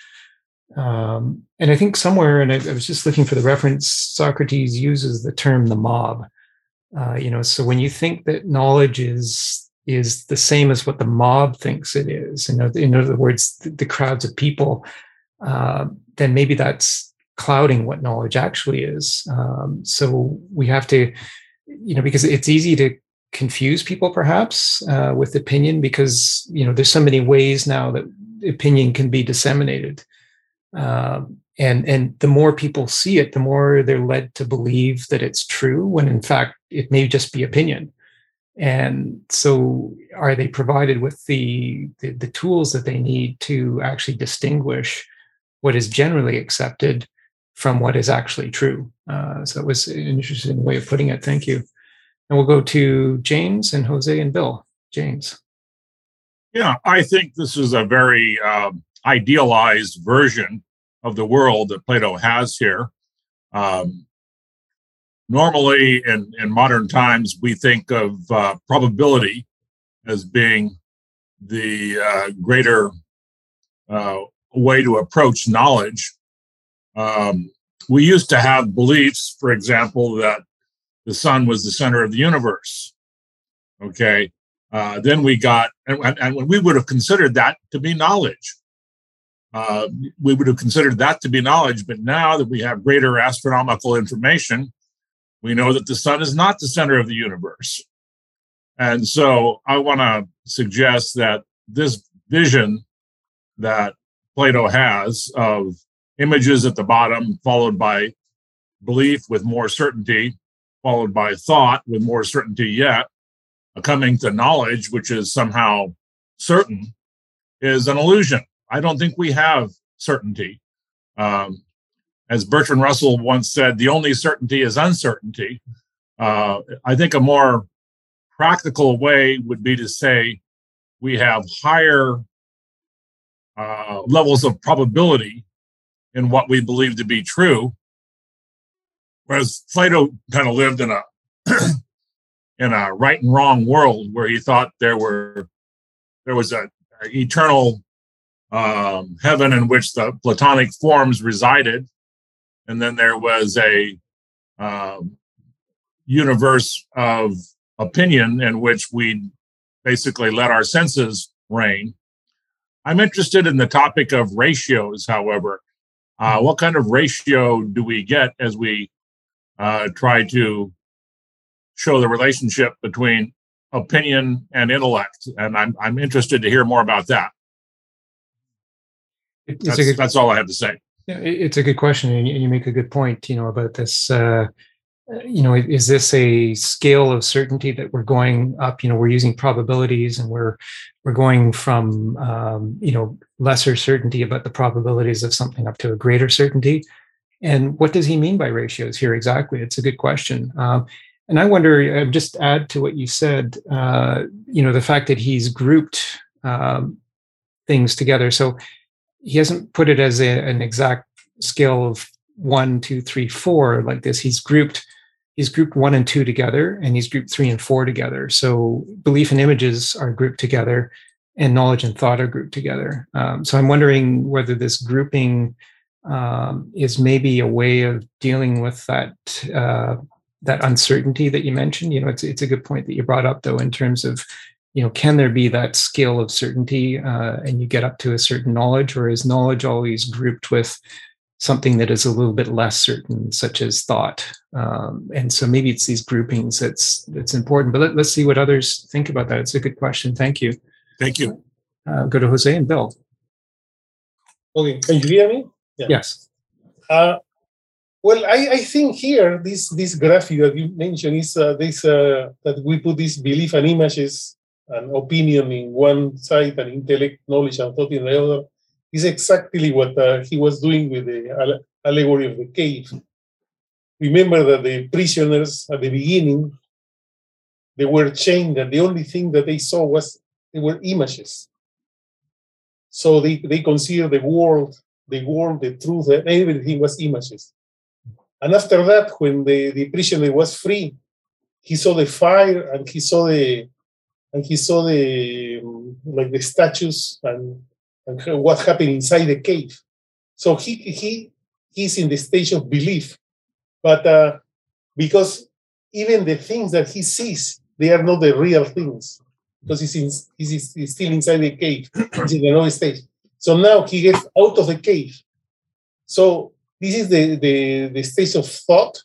Um, and I think somewhere, and I, I, was just looking for the reference, Socrates uses the term the mob. Uh, you know, so when you think that knowledge is is the same as what the mob thinks it is, in other, in other words, the, the crowds of people, uh, then maybe that's clouding what knowledge actually is. Um, so we have to, you know, because it's easy to confuse people perhaps uh, with opinion because you know there's so many ways now that opinion can be disseminated. Um, and and the more people see it the more they're led to believe that it's true when in fact it may just be opinion. And so are they provided with the, the, the tools that they need to actually distinguish what is generally accepted from what is actually true? Uh, so it was an interesting way of putting it. Thank you and we'll go to james and jose and bill james yeah i think this is a very um, idealized version of the world that Plato has here. Um, normally, in, in modern times, we think of uh, probability as being the uh, greater uh, way to approach knowledge. Um, we used to have beliefs, for example, that the sun was the center of the universe. Okay. Uh, then we got, and, and we would have considered that to be knowledge uh, we would have considered that to be knowledge. But now that we have greater astronomical information, we know that the sun is not the center of the universe. And so I want to suggest that this vision that Plato has of images at the bottom, followed by belief with more certainty, followed by thought with more certainty yet, coming to knowledge, which is somehow certain, is an illusion. I don't think we have certainty. Um, as Bertrand Russell once said, the only certainty is uncertainty. Uh, I think a more practical way would be to say we have higher uh, levels of probability in what we believe to be true, whereas Plato kind of lived in a in a right and wrong world where he thought there were there was a, a eternal um, heaven in which the Platonic forms resided, and then there was a um, universe of opinion in which we basically let our senses reign. I'm interested in the topic of ratios, however. Uh, what kind of ratio do we get as we uh, try to show the relationship between opinion and intellect? And I'm, I'm interested to hear more about that. That's, good, that's all I have to say. Yeah, it's a good question, and you make a good point. You know about this. Uh, you know, is this a scale of certainty that we're going up? You know, we're using probabilities, and we're we're going from um, you know lesser certainty about the probabilities of something up to a greater certainty. And what does he mean by ratios here exactly? It's a good question. Um, and I wonder, uh, just add to what you said, uh, you know, the fact that he's grouped um, things together. So he hasn't put it as a, an exact scale of one, two, three, four like this. He's grouped he's grouped one and two together, and he's grouped three and four together. So belief and images are grouped together, and knowledge and thought are grouped together. Um, so I'm wondering whether this grouping um, is maybe a way of dealing with that uh, that uncertainty that you mentioned. You know, it's it's a good point that you brought up though in terms of you know, can there be that scale of certainty uh, and you get up to a certain knowledge, or is knowledge always grouped with something that is a little bit less certain, such as thought? Um, and so maybe it's these groupings that's that's important. But let, us see what others think about that. It's a good question. Thank you. Thank you. Uh, go to Jose and Bill. Okay, can you hear me? Yeah. Yes. Uh, well, I, I think here this this graphic that you mentioned is uh, this uh, that we put this belief and images and opinion in one side and intellect, knowledge, and thought in the other, is exactly what uh, he was doing with the allegory of the cave. Remember that the prisoners at the beginning, they were chained, and the only thing that they saw was they were images. So they, they considered the world, the world, the truth, everything was images. And after that, when the, the prisoner was free, he saw the fire and he saw the and he saw the like the statues and, and what happened inside the cave. So he he he's in the stage of belief, but uh, because even the things that he sees, they are not the real things because he's, in, he's, he's still inside the cave. he's in another stage. So now he gets out of the cave. So this is the, the, the stage of thought.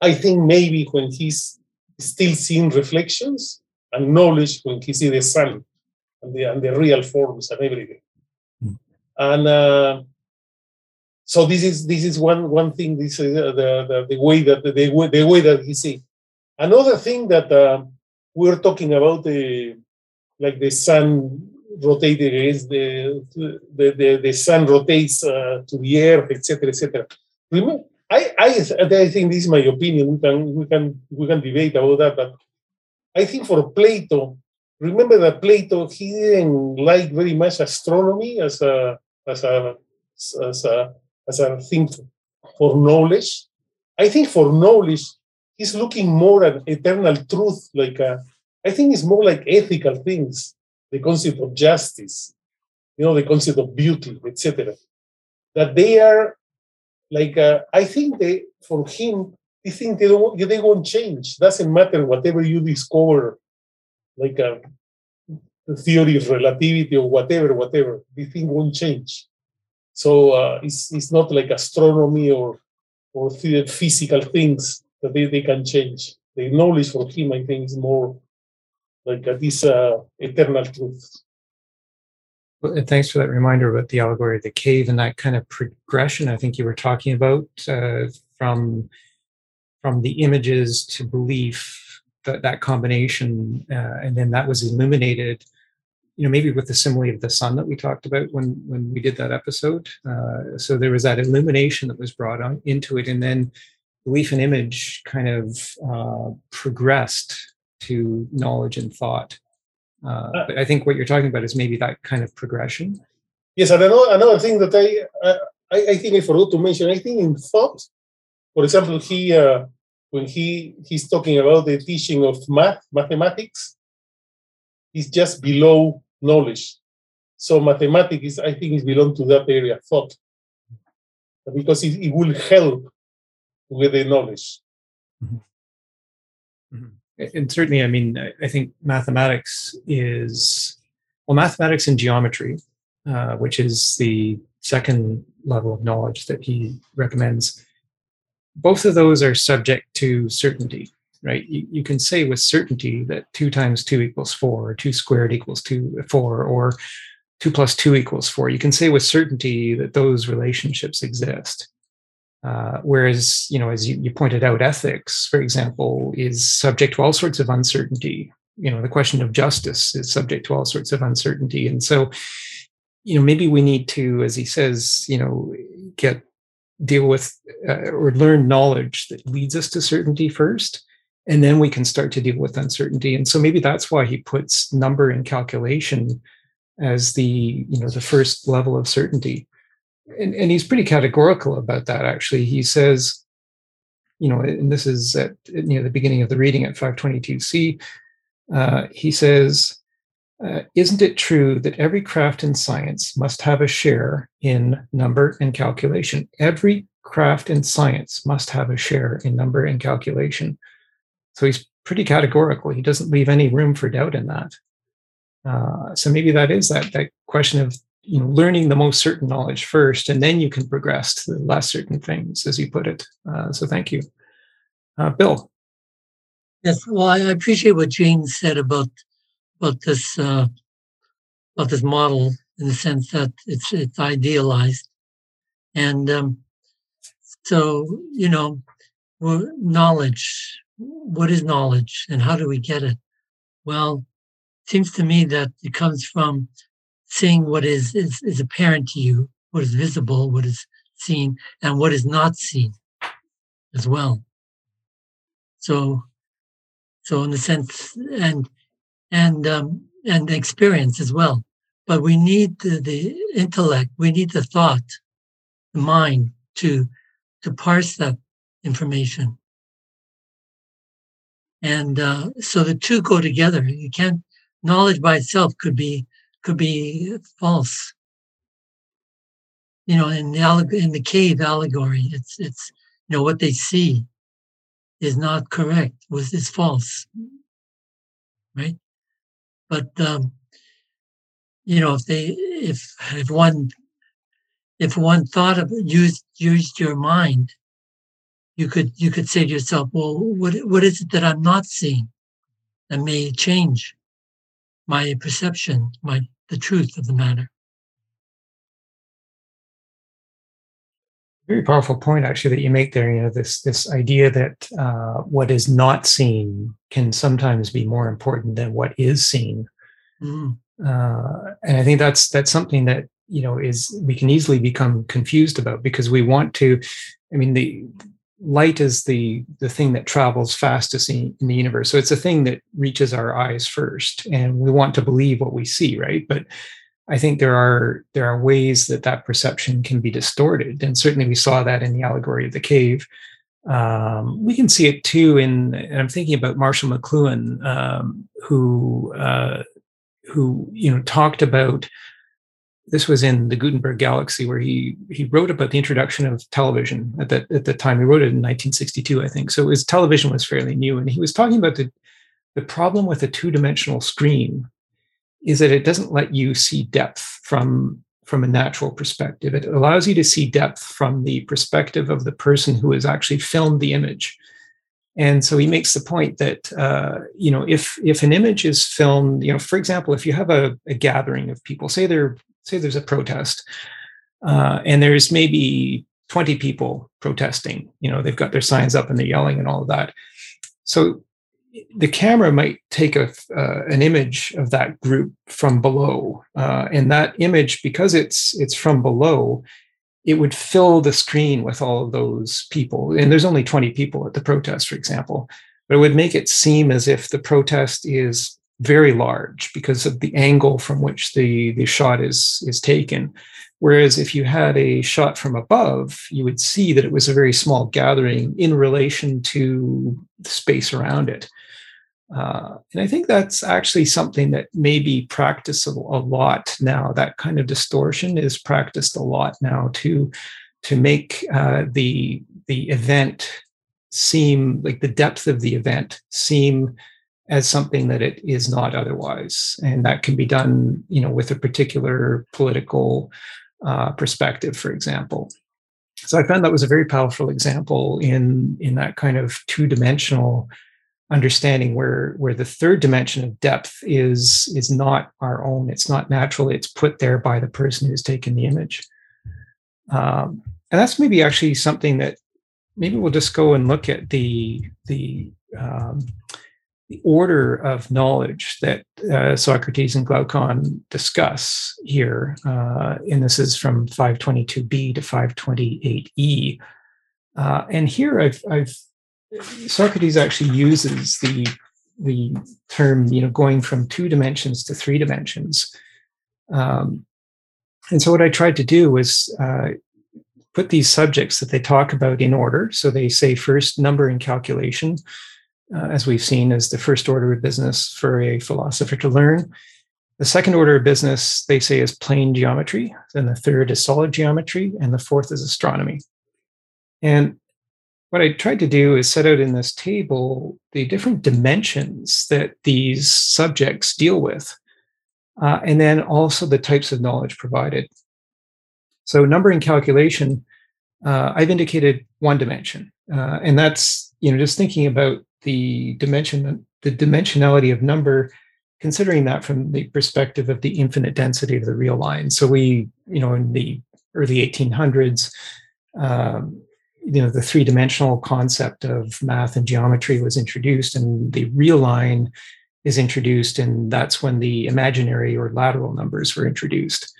I think maybe when he's still seeing reflections, and knowledge when he see the sun and the, and the real forms and everything. Mm. And uh, so this is this is one one thing. This is uh, the, the, the way that the, the way, the way that he see. Another thing that uh, we're talking about the like the sun rotating against the the, the, the sun rotates uh, to the earth, etc., etc. Remember, I, I I think this is my opinion. We can we can we can debate about that, but I think for Plato, remember that Plato he didn't like very much astronomy as a as a as a as a thing for knowledge. I think for knowledge, he's looking more at eternal truth, like a, I think it's more like ethical things, the concept of justice, you know, the concept of beauty, etc. That they are like uh, I think they for him, they think they don't they won't change. Doesn't matter whatever you discover, like a, uh, the theory of relativity or whatever, whatever. The thing won't change. So uh, it's it's not like astronomy or or physical things that they, they can change. The knowledge for him, I think, is more like uh, this uh, eternal truth. Well, thanks for that reminder about the allegory of the cave and that kind of progression I think you were talking about uh, from from the images to belief that that combination uh, and then that was illuminated you know maybe with the simile of the sun that we talked about when when we did that episode uh, so there was that illumination that was brought on into it and then belief and image kind of uh, progressed to knowledge and thought uh, uh, but I think what you're talking about is maybe that kind of progression. Yes, and another, another thing that I, uh, I, I think I forgot to mention. I think in thought, for example, he uh, when he he's talking about the teaching of math, mathematics, is just below knowledge. So mathematics, is, I think, is belong to that area, thought, because it, it will help with the knowledge. Mm-hmm. Mm-hmm and certainly, I mean, I think mathematics is well, mathematics and geometry, uh, which is the second level of knowledge that he recommends. Both of those are subject to certainty, right? You, you can say with certainty that two times two equals four, or two squared equals two four, or two plus two equals four. You can say with certainty that those relationships exist. Uh, whereas, you know, as you, you pointed out, ethics, for example, is subject to all sorts of uncertainty. You know, the question of justice is subject to all sorts of uncertainty. And so, you know, maybe we need to, as he says, you know, get deal with uh, or learn knowledge that leads us to certainty first and then we can start to deal with uncertainty and so maybe that's why he puts number and calculation as the you know the first level of certainty and, and he's pretty categorical about that actually. He says you know and this is at know the beginning of the reading at 522c uh, he says uh, isn't it true that every craft in science must have a share in number and calculation? Every craft in science must have a share in number and calculation. So he's pretty categorical. He doesn't leave any room for doubt in that. Uh, so maybe that is that that question of you know learning the most certain knowledge first and then you can progress to the less certain things as you put it. Uh, so thank you. Uh, bill? Yes well i appreciate what jane said about about this uh, about this model in the sense that it's it's idealized. And um, so you know knowledge what is knowledge and how do we get it? Well it seems to me that it comes from seeing what is, is, is apparent to you, what is visible, what is seen, and what is not seen as well. So, so in the sense, and and um, and experience as well. But we need the, the intellect, we need the thought, the mind to to parse that information. And uh, so the two go together. You can't knowledge by itself could be could be false. You know, in the in the cave allegory, it's it's you know what they see is not correct, was is false, right? But um, you know, if they if if one if one thought of used used your mind you could you could say to yourself, well, what what is it that I'm not seeing that may change my perception, my the truth of the matter? Very powerful point, actually, that you make there. You know, this this idea that uh, what is not seen can sometimes be more important than what is seen, Mm. uh, and I think that's that's something that you know is we can easily become confused about because we want to. I mean, the light is the the thing that travels fastest in, in the universe, so it's a thing that reaches our eyes first, and we want to believe what we see, right? But I think there are there are ways that that perception can be distorted, and certainly we saw that in the allegory of the cave. Um, we can see it too in. And I'm thinking about Marshall McLuhan, um, who uh, who you know talked about. This was in the Gutenberg Galaxy, where he he wrote about the introduction of television at that at the time. He wrote it in 1962, I think. So his television was fairly new, and he was talking about the the problem with a two dimensional screen is that it doesn't let you see depth from from a natural perspective. It allows you to see depth from the perspective of the person who has actually filmed the image. And so he makes the point that uh, you know if if an image is filmed, you know, for example, if you have a, a gathering of people, say there say there's a protest, uh, and there's maybe 20 people protesting, you know, they've got their signs up and they're yelling and all of that. So the camera might take a, uh, an image of that group from below, uh, and that image, because it's it's from below, it would fill the screen with all of those people. And there's only 20 people at the protest, for example, but it would make it seem as if the protest is very large because of the angle from which the the shot is is taken. Whereas if you had a shot from above, you would see that it was a very small gathering in relation to the space around it. Uh, and I think that's actually something that may be practiced a, a lot now. That kind of distortion is practiced a lot now to to make uh, the the event seem like the depth of the event seem as something that it is not otherwise, and that can be done, you know, with a particular political uh, perspective, for example. So I found that was a very powerful example in in that kind of two dimensional understanding where where the third dimension of depth is is not our own. It's not natural. It's put there by the person who's taken the image. Um, and that's maybe actually something that maybe we'll just go and look at the the um, the order of knowledge that uh, Socrates and Glaucon discuss here, uh, and this is from 522b to 528e. Uh, and here I've, I've Socrates actually uses the the term, you know, going from two dimensions to three dimensions. Um, and so what I tried to do was uh, put these subjects that they talk about in order. So they say first number and calculation, uh, as we've seen, as the first order of business for a philosopher to learn. The second order of business they say is plane geometry. Then the third is solid geometry, and the fourth is astronomy. And what I tried to do is set out in this table the different dimensions that these subjects deal with, uh, and then also the types of knowledge provided. So, numbering calculation, uh, I've indicated one dimension, uh, and that's you know just thinking about the dimension, the dimensionality of number, considering that from the perspective of the infinite density of the real line. So we, you know, in the early 1800s. Um, you know the three dimensional concept of math and geometry was introduced and the real line is introduced and that's when the imaginary or lateral numbers were introduced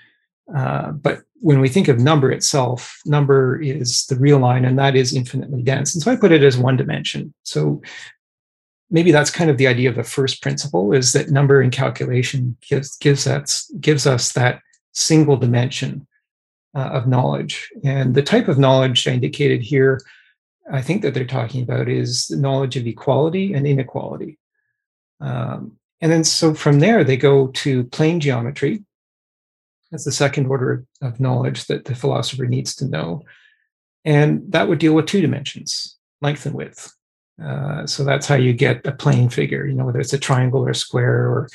uh, but when we think of number itself number is the real line and that is infinitely dense and so i put it as one dimension so maybe that's kind of the idea of the first principle is that number and calculation gives gives us gives us that single dimension uh, of knowledge. And the type of knowledge I indicated here, I think that they're talking about is the knowledge of equality and inequality. Um, and then so from there, they go to plane geometry. That's the second order of knowledge that the philosopher needs to know. And that would deal with two dimensions, length and width. Uh, so that's how you get a plane figure, you know, whether it's a triangle or a square or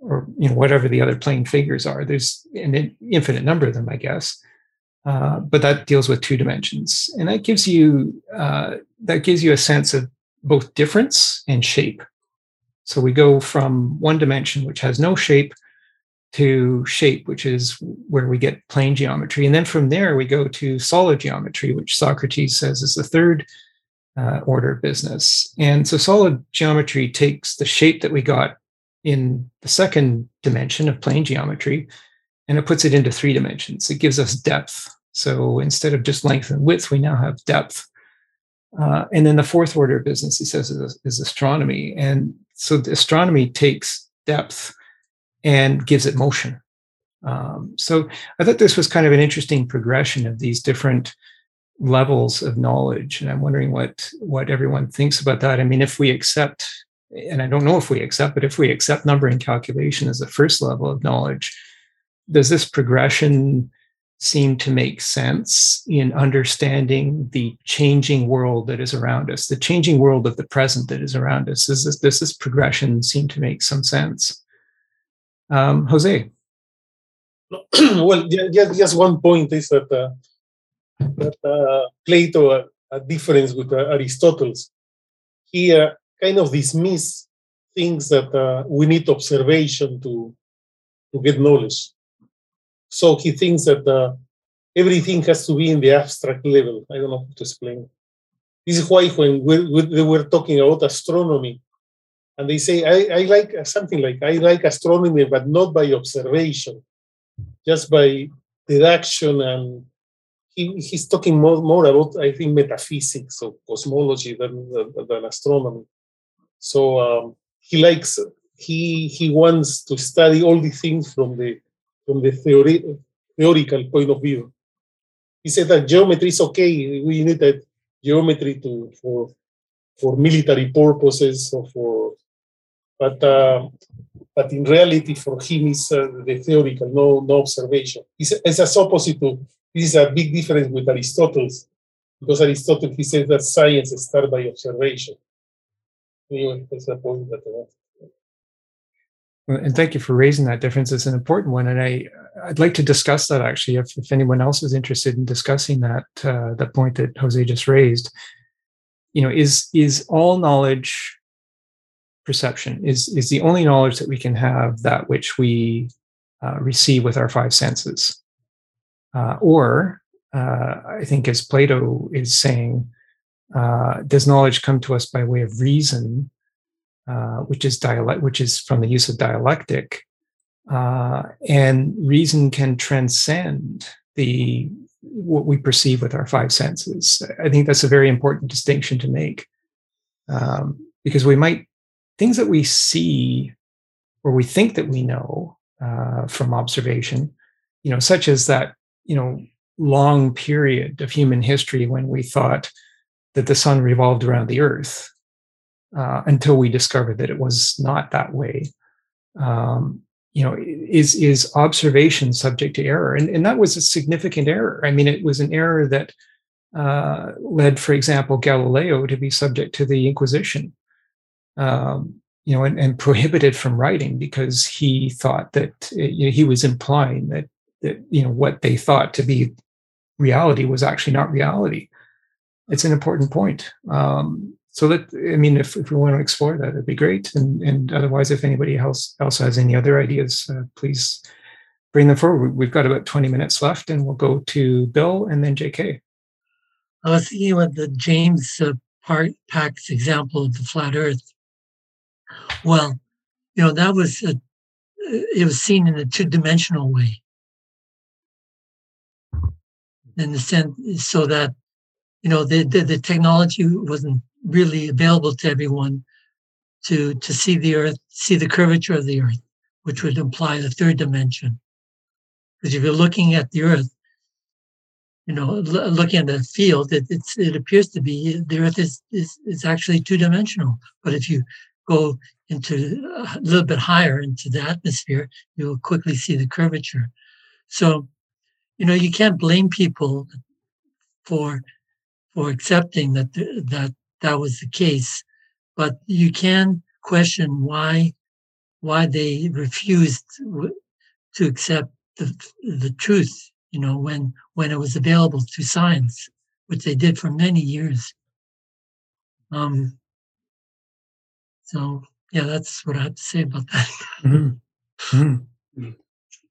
or you know whatever the other plane figures are there's an infinite number of them i guess uh, but that deals with two dimensions, and that gives you uh, that gives you a sense of both difference and shape. So we go from one dimension, which has no shape, to shape, which is where we get plane geometry. And then from there, we go to solid geometry, which Socrates says is the third uh, order of business. And so solid geometry takes the shape that we got in the second dimension of plane geometry and it puts it into three dimensions. It gives us depth. So instead of just length and width, we now have depth. Uh, and then the fourth order of business, he says, is, is astronomy. And so astronomy takes depth and gives it motion. Um, so I thought this was kind of an interesting progression of these different levels of knowledge, and I'm wondering what what everyone thinks about that. I mean, if we accept, and I don't know if we accept, but if we accept numbering calculation as the first level of knowledge, does this progression seem to make sense in understanding the changing world that is around us, the changing world of the present that is around us? Does this, does this progression seem to make some sense? Um, Jose. well, just, just one point is that, uh, that uh, Plato, uh, a difference with uh, Aristotle, he uh, kind of dismiss things that uh, we need observation to, to get knowledge. So he thinks that everything has to be in the abstract level. I don't know how to explain. This is why when we, we were talking about astronomy, and they say I, I like something like I like astronomy, but not by observation, just by deduction. And he, he's talking more, more about I think metaphysics or cosmology than than astronomy. So um, he likes he he wants to study all the things from the from the theory, theoretical point of view. He said that geometry is okay. We need that geometry to for for military purposes or for but uh, but in reality for him it's uh, the theoretical, no no observation. It's, it's as opposite to this is a big difference with Aristotle, because Aristotle he says that science starts by observation. Anyway, that's point that. Uh, and thank you for raising that difference. It's an important one, and I I'd like to discuss that actually. If, if anyone else is interested in discussing that uh, that point that Jose just raised, you know, is is all knowledge perception is is the only knowledge that we can have that which we uh, receive with our five senses. Uh, or uh, i think as plato is saying uh, does knowledge come to us by way of reason uh, which is dialect which is from the use of dialectic uh, and reason can transcend the what we perceive with our five senses. I think that's a very important distinction to make um, because we might things that we see or we think that we know uh, from observation, you know, such as that, you know, long period of human history when we thought that the sun revolved around the earth uh, until we discovered that it was not that way. Um, you know, is is observation subject to error? And, and that was a significant error. I mean, it was an error that uh, led, for example, Galileo to be subject to the Inquisition um, you know, and, and, prohibited from writing because he thought that you know, he was implying that that you know what they thought to be reality was actually not reality. It's an important point. Um, so that I mean, if, if we want to explore that, it'd be great. And and otherwise, if anybody else else has any other ideas, uh, please bring them forward. We've got about twenty minutes left, and we'll go to Bill and then J.K. I was thinking about the James uh, Pack's example of the flat Earth well, you know, that was, a, it was seen in a two dimensional way. In the sense, so that, you know, the, the, the technology wasn't really available to everyone to, to see the earth, see the curvature of the earth, which would imply the third dimension. Because if you're looking at the earth, you know, looking at the field, it, it appears to be the Earth is, is is actually two dimensional. But if you go into a little bit higher into the atmosphere, you'll quickly see the curvature. So, you know, you can't blame people for for accepting that that that was the case, but you can question why why they refused to accept the the truth you know, when when it was available to science, which they did for many years. Um, so yeah, that's what I have to say about that. Mm-hmm. Mm-hmm.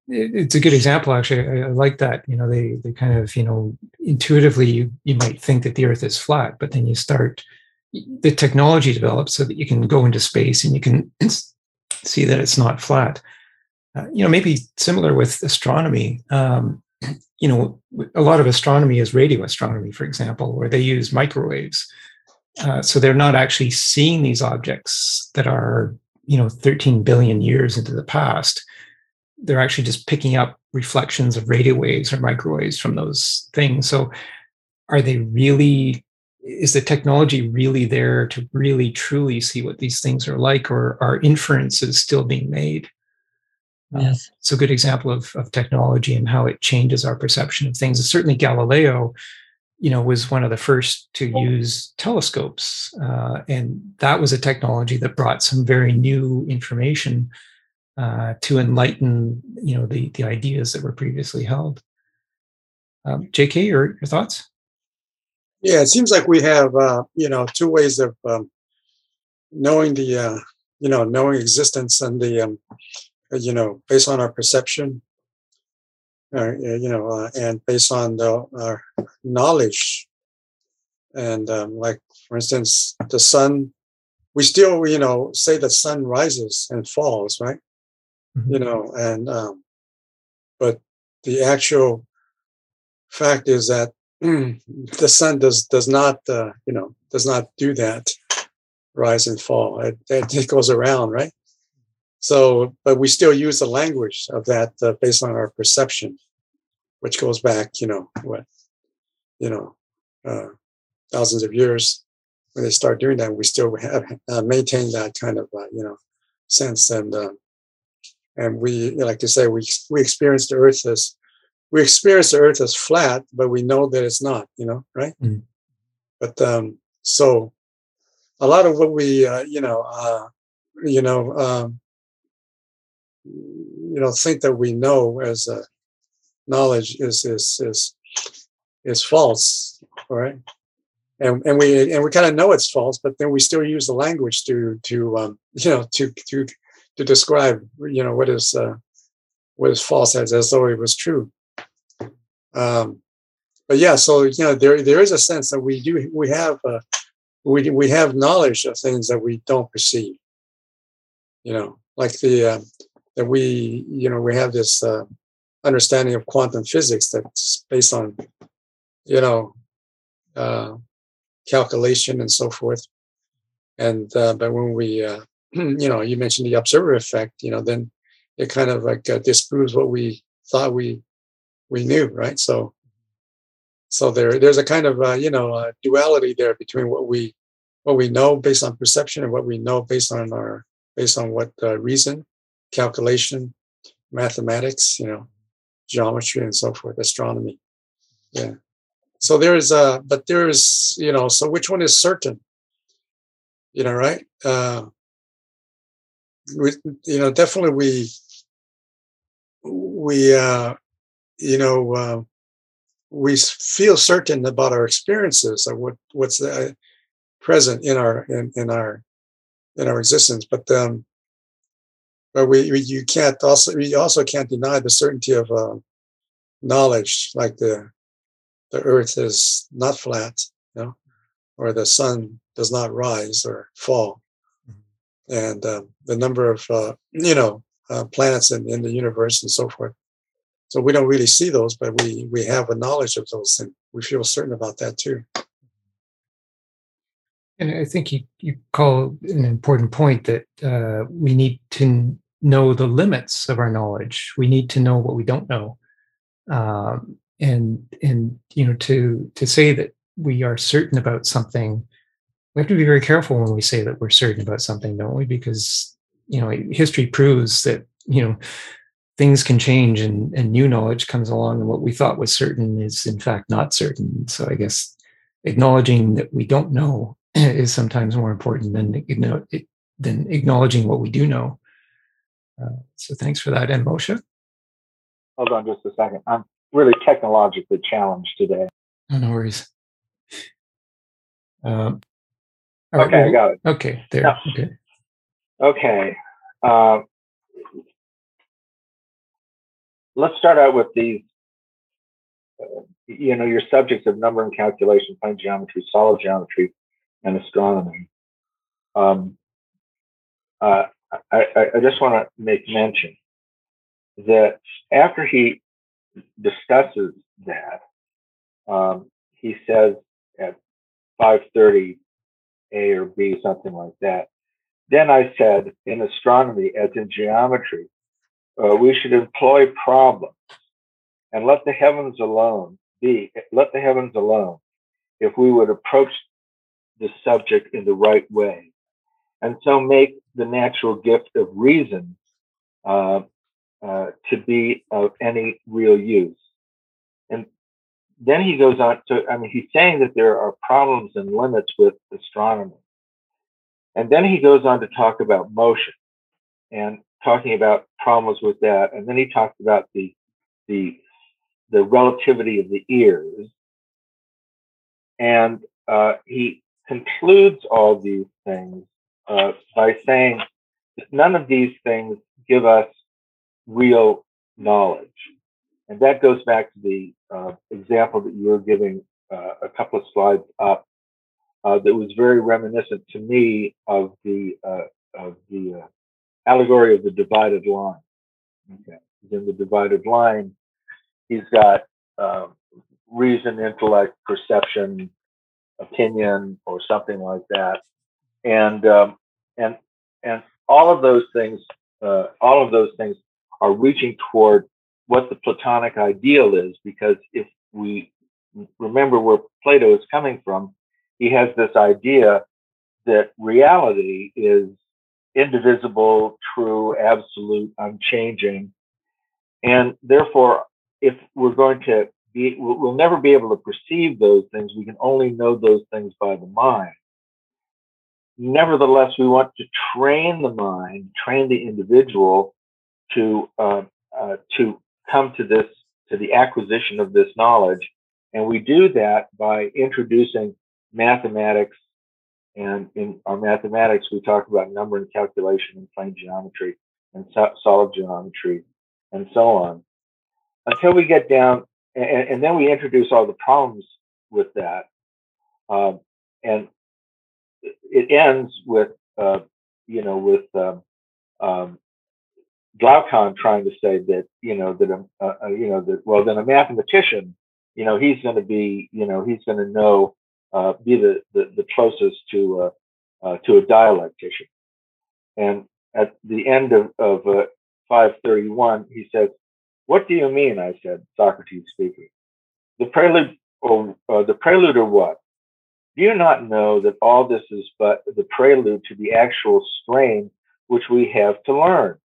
It's a good example, actually. I, I, like that. You know, they they kind of you know intuitively you you might think that the Earth is flat, but then you start the technology develops so that you can go into space and you can see that it's not flat. Uh, you know, maybe similar with astronomy. Um, you know, a lot of astronomy is radio astronomy, for example, where they use microwaves. Uh, so they're not actually seeing these objects that are, you know, 13 billion years into the past. They're actually just picking up reflections of radio waves or microwaves from those things. So are they really is the technology really there to really truly see what these things are like or are inferences still being made uh, yes. Uh, it's a good example of, of technology and how it changes our perception of things and certainly galileo you know was one of the first to use telescopes uh, and that was a technology that brought some very new information uh, to enlighten you know the the ideas that were previously held. Um, jk your, your thoughts? Yeah, it seems like we have uh, you know two ways of um, knowing the uh, you know knowing existence and the um, you know based on our perception, uh, you know, uh, and based on the, our knowledge, and um, like for instance, the sun. We still you know say the sun rises and falls, right? Mm-hmm. You know, and um, but the actual fact is that the sun does does not uh, you know does not do that rise and fall it, it, goes around right so but we still use the language of that uh, based on our perception which goes back you know what you know uh, thousands of years when they start doing that we still have uh, maintained that kind of uh, you know sense and uh, and we like to say we we experience the earth as we experience the earth as flat, but we know that it's not, you know, right? Mm. But um, so a lot of what we, uh, you know, uh, you know, um, you know, think that we know as a knowledge is is is is false, right? And and we and we kind of know it's false, but then we still use the language to to um, you know to to to describe you know what is uh, what is false as as though it was true. Um, but yeah, so you know, there there is a sense that we do we have uh, we we have knowledge of things that we don't perceive. You know, like the uh, that we you know we have this uh, understanding of quantum physics that's based on you know uh, calculation and so forth. And uh, but when we uh, you know you mentioned the observer effect, you know, then it kind of like uh, disproves what we thought we we knew, right? So, so there, there's a kind of uh, you know duality there between what we what we know based on perception and what we know based on our based on what uh, reason, calculation, mathematics, you know, geometry and so forth, astronomy. Yeah. So there is a, but there is, you know, so which one is certain? You know, right? Uh, we, you know, definitely we we uh, you know, uh, we feel certain about our experiences of what what's the, uh, present in our in, in our in our existence, but um, but we, we you can't also we also can't deny the certainty of uh, knowledge, like the the Earth is not flat, you know, or the sun does not rise or fall, mm-hmm. and um, the number of uh, you know uh, planets in, in the universe and so forth. So we don't really see those, but we we have a knowledge of those, and we feel certain about that too. And I think you, you call an important point that uh, we need to know the limits of our knowledge. We need to know what we don't know, um, and and you know to to say that we are certain about something, we have to be very careful when we say that we're certain about something, don't we? Because you know history proves that you know things can change and, and new knowledge comes along and what we thought was certain is in fact not certain so i guess acknowledging that we don't know is sometimes more important than you know, than acknowledging what we do know uh, so thanks for that and moshe hold on just a second i'm really technologically challenged today. No worries. Um, okay, I got it. Okay, there. Yeah. Okay. Okay. Uh, let's start out with these. Uh, you know, your subjects of number and calculation, plane geometry, solid geometry, and astronomy. Um, uh, I, I just want to make mention that after he discusses that, um, he says at 5:30 A or B, something like that. Then I said, in astronomy, as in geometry, uh, we should employ problems and let the heavens alone be. Let the heavens alone. If we would approach the subject in the right way, and so make the natural gift of reason uh, uh, to be of any real use. And then he goes on to, I mean, he's saying that there are problems and limits with astronomy. And then he goes on to talk about motion and talking about problems with that. And then he talks about the, the, the relativity of the ears. And uh, he concludes all these things uh, by saying none of these things give us real knowledge. And that goes back to the uh, example that you were giving uh, a couple of slides up uh, that was very reminiscent to me of the uh, of the uh, allegory of the divided line. Okay, in the divided line, he's got reason, intellect, perception, opinion, or something like that, and um, and and all of those things, uh, all of those things are reaching toward what the Platonic ideal is, because if we remember where Plato is coming from, he has this idea that reality is indivisible, true, absolute, unchanging. And therefore, if we're going to be, we'll never be able to perceive those things. We can only know those things by the mind. Nevertheless, we want to train the mind, train the individual to uh, uh, to come to this to the acquisition of this knowledge, and we do that by introducing mathematics. And in our mathematics, we talk about number and calculation and plane geometry and so- solid geometry and so on until we get down, and, and, then we introduce all the problems with that. Um, and it ends with, uh, you know, with um, um, Glaucon trying to say that, you know, that, um, uh, uh, you know, that, well, then a mathematician, you know, he's going to be, you know, he's going to know uh, be the, the, the closest to uh, uh, to a dialectician. And at the end of, of uh, 531, he says, "What do you mean?" I said, Socrates speaking. The prelude, or uh, the prelude, or what? Do you not know that all this is but the prelude to the actual strain which we have to learn?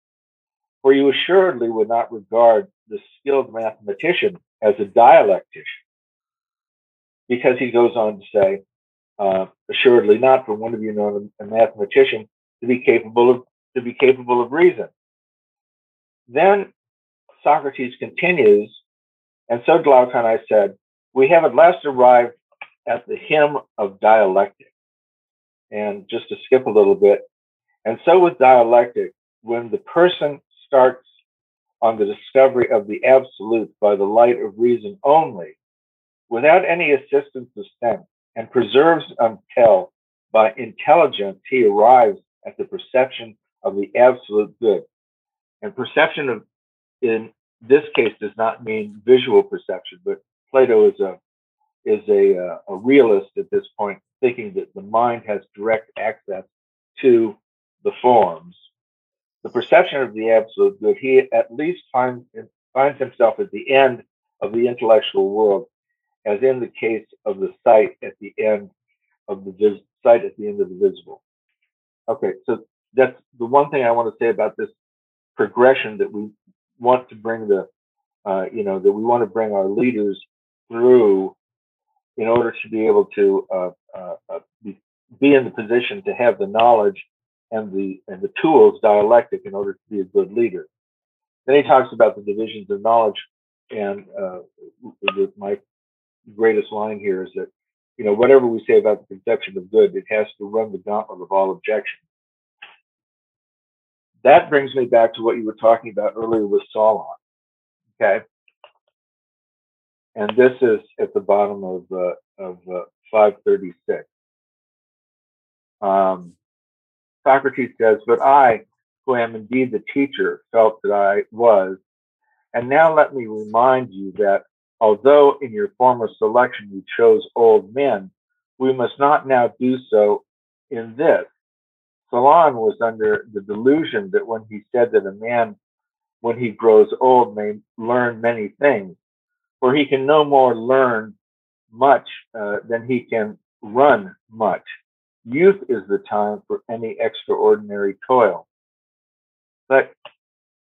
For you assuredly would not regard the skilled mathematician as a dialectician because he goes on to say, uh, assuredly not for one of you known a mathematician to be capable of to be capable of reason. Then Socrates continues, and so Glaucon, I said, we have at last arrived at the hymn of dialectic. And just to skip a little bit, and so with dialectic, when the person starts on the discovery of the absolute by the light of reason only, without any assistance of sense, and preserves until by intelligence he arrives at the perception of the absolute good. And perception of, in this case, does not mean visual perception, but Plato is a is a, uh, a realist at this point, thinking that the mind has direct access to the forms. The perception of the absolute good, he at least finds finds himself at the end of the intellectual world as in the case of the sight at the end of the vis- sight at the end of the visible. Okay, so that's the one thing I want to say about this progression that we want to bring the, uh, you know, that we want to bring our leaders through in order to be able to uh, uh, uh be, be in the position to have the knowledge and the and the tools dialectic in order to be a good leader. Then he talks about the divisions of knowledge and uh, my greatest line here is that you know whatever we say about the conception of good, it has to run the gauntlet of all objections. That brings me back to what you were talking about earlier with Solon. Okay, and this is at the bottom of uh, of uh, 536. Um, Socrates says, "But I, who am indeed the teacher, felt that I was, and now let me remind you that although in your former selection you chose old men, we must not now do so in this." Solon was under the delusion that when he said that a man, when he grows old, may learn many things, for he can no more learn much uh, than he can run much. Youth is the time for any extraordinary toil. But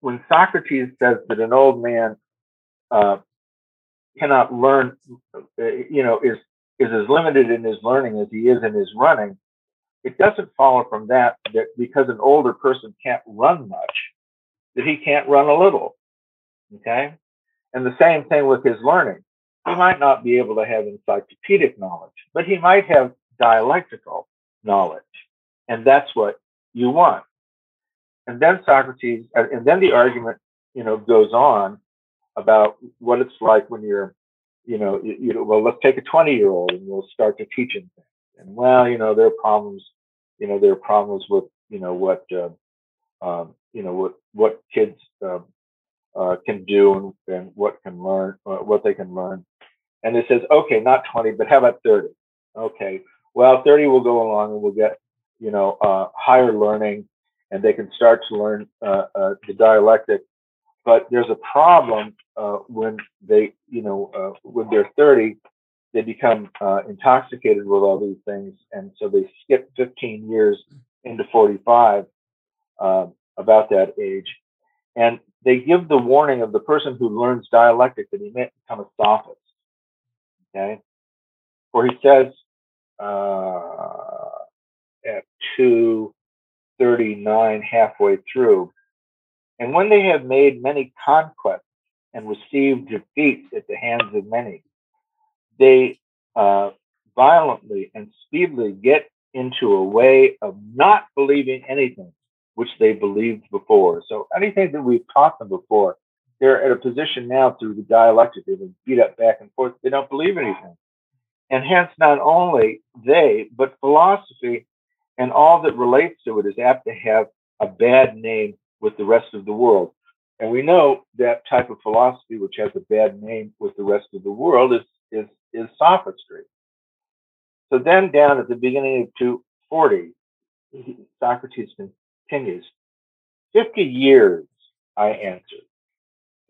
when Socrates says that an old man uh, cannot learn, uh, you know, is is as limited in his learning as he is in his running, it doesn't follow from that that because an older person can't run much, that he can't run a little. Okay, and the same thing with his learning. He might not be able to have encyclopedic knowledge, but he might have dialectical knowledge. And that's what you want. And then Socrates, and then the argument, you know, goes on about what it's like when you're, you know, you, you know, well, let's take a 20 year old and we'll start to teach him things. And well, you know, there are problems, you know, there are problems with, you know, what, uh, um, you know, what, what kids, um, uh, can do and, and what can learn, uh, what they can learn. And it says, okay, not 20, but how about 30? Okay, well, 30 will go along and we'll get, you know, uh, higher learning and they can start to learn uh, uh, the dialectic. But there's a problem uh, when they, you know, when they're 30, they become intoxicated with all these things. And so they skip 15 years into 45 about that age. And they give the warning of the person who learns dialectic that he may become a sophist. Okay. Where he says uh, at 239 halfway through, and when they have made many conquests and received defeats at the hands of many, they uh, violently and speedily get into a way of not believing anything which they believed before. So anything that we've taught them before, they're at a position now through the dialectic. They've been beat up back and forth. They don't believe anything. And hence, not only they, but philosophy and all that relates to it is apt to have a bad name with the rest of the world. And we know that type of philosophy, which has a bad name with the rest of the world, is, is, is sophistry. So then, down at the beginning of 240, Socrates continues 50 years, I answered.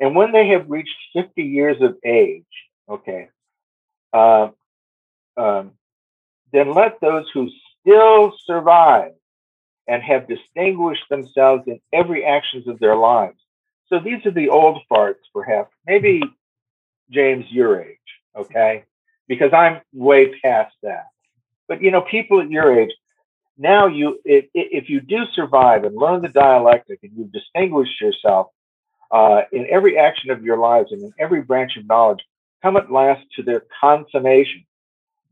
And when they have reached 50 years of age, okay, uh, um, then let those who still survive and have distinguished themselves in every actions of their lives. So these are the old farts, perhaps. Maybe James, your age, okay? Because I'm way past that. But you know, people at your age, now you if, if you do survive and learn the dialectic and you've distinguished yourself uh, in every action of your lives and in every branch of knowledge, come at last to their consummation.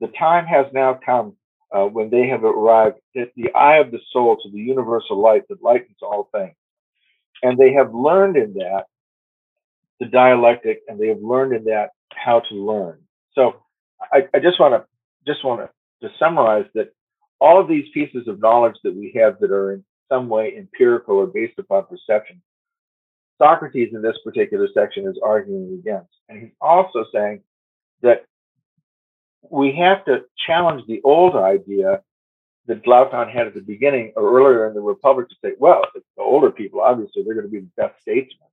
The time has now come uh, when they have arrived at the eye of the soul to the universal light that lightens all things. And they have learned in that the dialectic and they have learned in that how to learn. So I, I just want to just want to, to summarize that all of these pieces of knowledge that we have that are in some way empirical or based upon perception, Socrates in this particular section is arguing against. And he's also saying that we have to challenge the old idea that Glaucon had at the beginning or earlier in the Republic to say, well, the older people, obviously, they're going to be the best statesmen.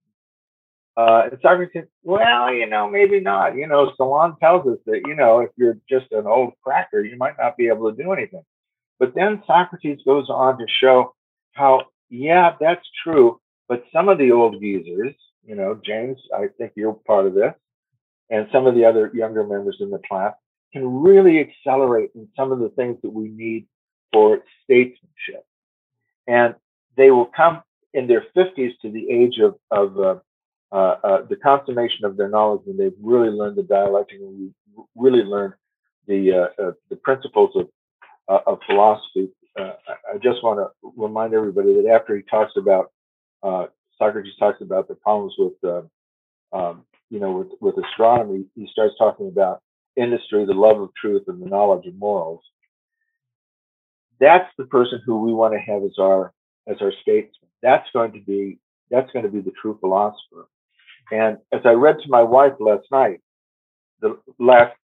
Uh, and Socrates well, you know, maybe not. You know, Solon tells us that, you know, if you're just an old cracker, you might not be able to do anything. But then Socrates goes on to show how, yeah, that's true. But some of the old geezers, you know, James, I think you're part of this, and some of the other younger members in the class can really accelerate in some of the things that we need for statesmanship. And they will come in their 50s to the age of, of, uh, uh, uh, the consummation of their knowledge when they've really learned the dialectic and really learned the uh, uh, the principles of uh, of philosophy. I just want to remind everybody that after he talks about Socrates talks about the problems with um, you know with, with astronomy, he starts talking about industry, the love of truth, and the knowledge of morals. That's the person who we want to have as our as our statesman. That's going to be that's going to be the true philosopher. And as I read to my wife last night, the last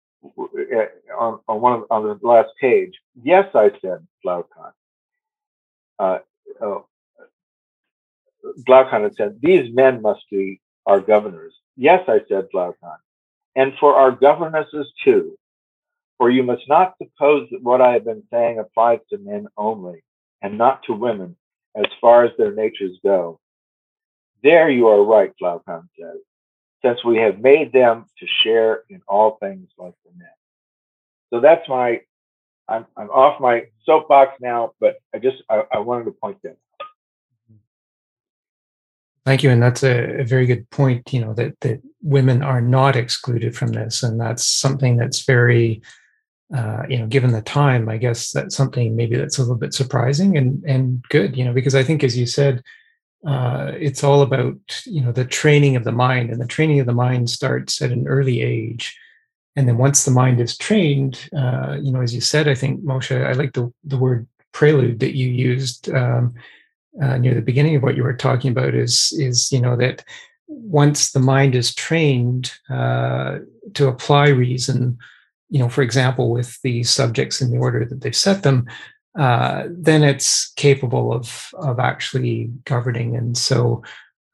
on, on one of, on the last page, yes, I said Glaucon. Uh, oh, Glaucon had said, these men must be our governors. Yes, I said Glaucon. And for our governesses too. For you must not suppose that what I have been saying applies to men only, and not to women, as far as their natures go. There you are right, Glaucon says, since we have made them to share in all things like the men. So that's my, I'm, I'm off my soapbox now, but I just, I, I wanted to point that out. Thank you, and that's a, a, very good point. You know that that women are not excluded from this, and that's something that's very, uh, you know, given the time, I guess that's something maybe that's a little bit surprising and and good. You know, because I think, as you said, uh, it's all about you know the training of the mind and the training of the mind starts at an early age. And then once the mind is trained uh, you know as you said i think moshe i like the, the word prelude that you used um, uh, near the beginning of what you were talking about is is you know that once the mind is trained uh, to apply reason you know for example with the subjects in the order that they've set them uh, then it's capable of of actually governing. And so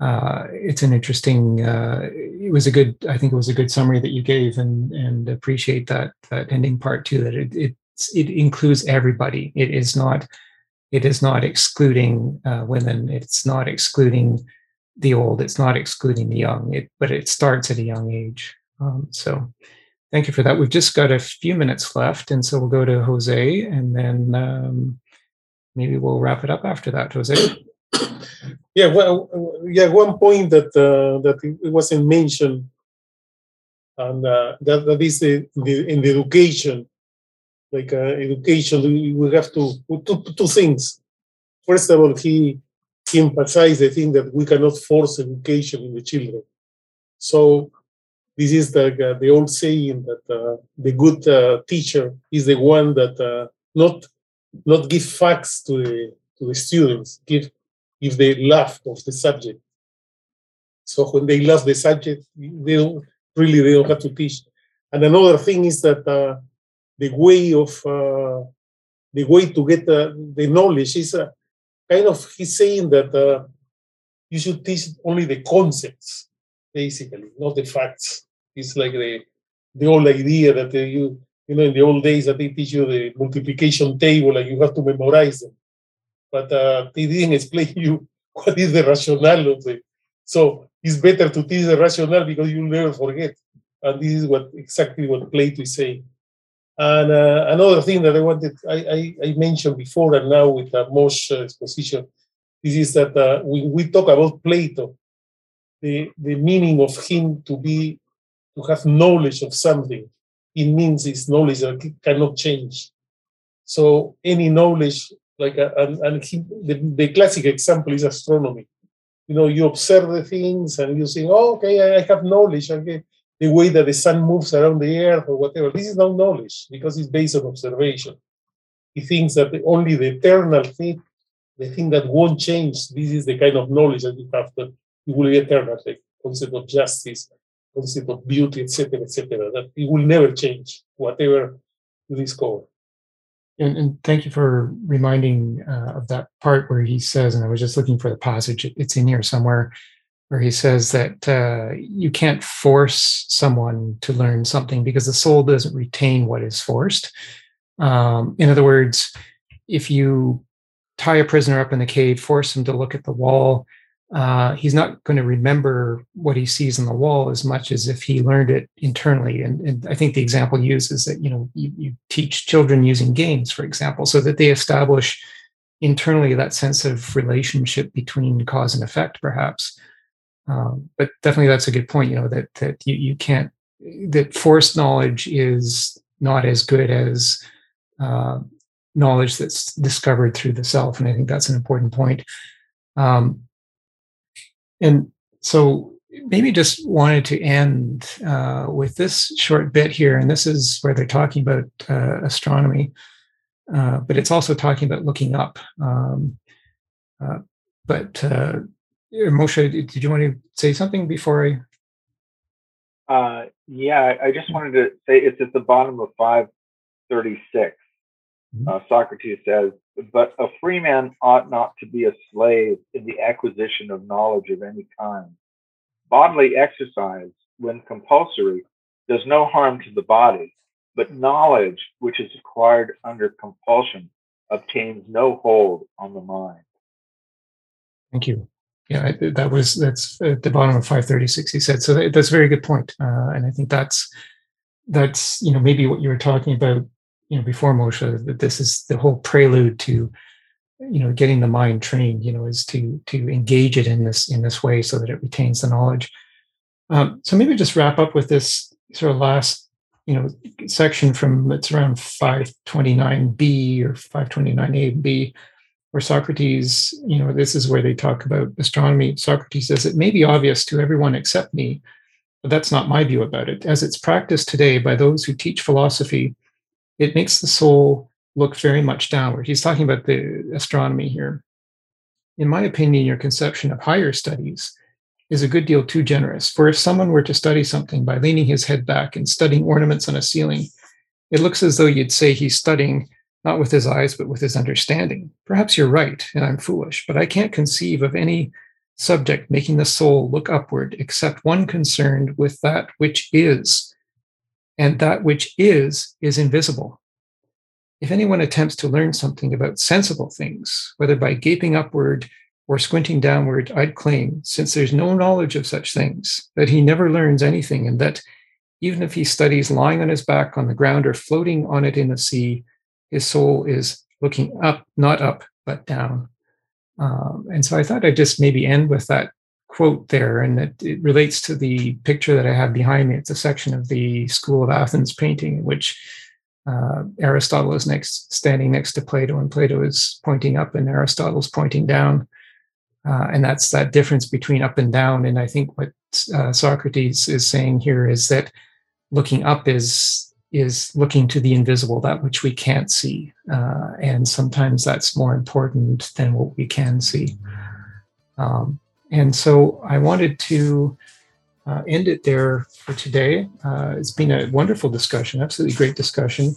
uh, it's an interesting. Uh, it was a good. I think it was a good summary that you gave, and and appreciate that that ending part too. That it it it includes everybody. It is not. It is not excluding uh, women. It's not excluding the old. It's not excluding the young. It, but it starts at a young age. Um, so Thank you for that. We've just got a few minutes left, and so we'll go to Jose, and then um, maybe we'll wrap it up after that, Jose. Yeah, well, yeah. One point that uh, that it wasn't mentioned, and uh, that that is the, the in the education, like uh, education, we have to two, two things. First of all, he he emphasized the thing that we cannot force education in the children. So this is the uh, the old saying that uh, the good uh, teacher is the one that uh, not not give facts to the to the students, give give the love of the subject. So when they love the subject, they don't really they don't have to teach. And another thing is that uh, the way of uh, the way to get the knowledge is kind of he's saying that you should teach only the concepts, basically, not the facts. It's like the the old idea that you you know in the old days that they teach you the multiplication table and you have to memorize them, but uh, they didn't explain you what is the rationale of it. So it's better to teach the rationale because you'll never forget. And this is what exactly what Plato is saying. And uh, another thing that I wanted, I, I, I, mentioned before and now with uh, Moshe exposition, this is that uh, when we talk about Plato, the, the meaning of him to be to have knowledge of something, it means it's knowledge that cannot change. So any knowledge, like a, uh, and, and he, the, the classic example is astronomy. You know, you observe the things and you say, oh, okay, I, have knowledge. Okay, the way that the sun moves around the earth or whatever. This is not knowledge because it's based on observation. He thinks that the, only the eternal thing, the thing that won't change, this is the kind of knowledge that you have that you will be eternal, the concept of justice, concept of beauty, etc., etc. That it will never change, whatever you discover. And, and thank you for reminding uh, of that part where he says, and I was just looking for the passage, it's in here somewhere, where he says that uh, you can't force someone to learn something because the soul doesn't retain what is forced. Um, in other words, if you tie a prisoner up in the cave, force him to look at the wall, uh, he's not going to remember what he sees on the wall as much as if he learned it internally. And, and I think the example used is that you know you, you, teach children using games, for example, so that they establish internally that sense of relationship between cause and effect, perhaps. Um, but definitely, that's a good point. You know that that you, you can't that forced knowledge is not as good as uh, knowledge that's discovered through the self, and I think that's an important point. Um, and so maybe just wanted to end uh, with this short bit here, and this is where they're talking about uh, astronomy, uh, but it's also talking about looking up. Um, uh, but uh, Moshe, did you want to say something before I? Uh, yeah, I just wanted to say it's at the bottom of 536. Mm-hmm. Uh, Socrates says, But a free man ought not to be a slave in the acquisition of knowledge of any kind. Bodily exercise, when compulsory, does no harm to the body, but knowledge which is acquired under compulsion obtains no hold on the mind. Thank you yeah, that was that's at the bottom of 536. He said so. That's a very good point, uh, and I think that's that's you know maybe what you were talking about you know before Moshe that this is the whole prelude to you know getting the mind trained. You know, is to to engage it in this in this way so that it retains the knowledge. Um, so maybe just wrap up with this sort of last you know section from it's around 529b or 529a and b where Socrates, you know, this is where they talk about astronomy. Socrates says it may be obvious to everyone except me, but that's not my view about it. As it's practiced today by those who teach philosophy, it makes the soul look very much downward. He's talking about the astronomy here. In my opinion, your conception of higher studies is a good deal too generous. For if someone were to study something by leaning his head back and studying ornaments on a ceiling, it looks as though you'd say he's studying not with his eyes, but with his understanding. Perhaps you're right, and I'm foolish, but I can't conceive of any subject making the soul look upward except one concerned with that which is, and that which is is invisible. If anyone attempts to learn something about sensible things, whether by gaping upward or squinting downward, I'd claim, since there's no knowledge of such things, that he never learns anything, and that even if he studies lying on his back on the ground or floating on it in the sea, his soul is looking up, not up, but down. Um, and so I thought I'd just maybe end with that quote there, and that it relates to the picture that I have behind me. It's a section of the School of Athens painting in which uh, Aristotle is next, standing next to Plato, and Plato is pointing up, and Aristotle's pointing down. Uh, and that's that difference between up and down. And I think what uh, Socrates is saying here is that looking up is is looking to the invisible, that which we can't see. Uh, and sometimes that's more important than what we can see. Um, and so I wanted to uh, end it there for today. Uh, it's been a wonderful discussion, absolutely great discussion.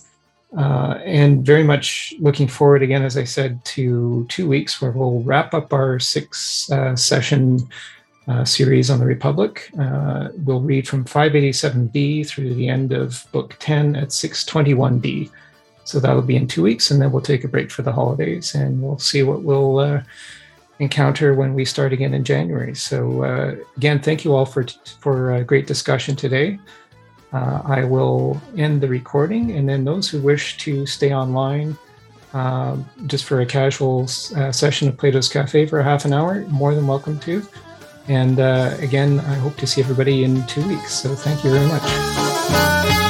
Uh, and very much looking forward again, as I said, to two weeks where we'll wrap up our six uh, session uh, series on the Republic. Uh, we'll read from 587b through the end of Book 10 at 621b. So that'll be in two weeks, and then we'll take a break for the holidays, and we'll see what we'll encounter when we start again in January. So uh, again, thank you all for for a great discussion today. Uh, I will end the recording, and then those who wish to stay online. Um, just for a casual uh, session of Plato's Cafe for a half an hour, more than welcome to. And uh, again, I hope to see everybody in two weeks. So thank you very much.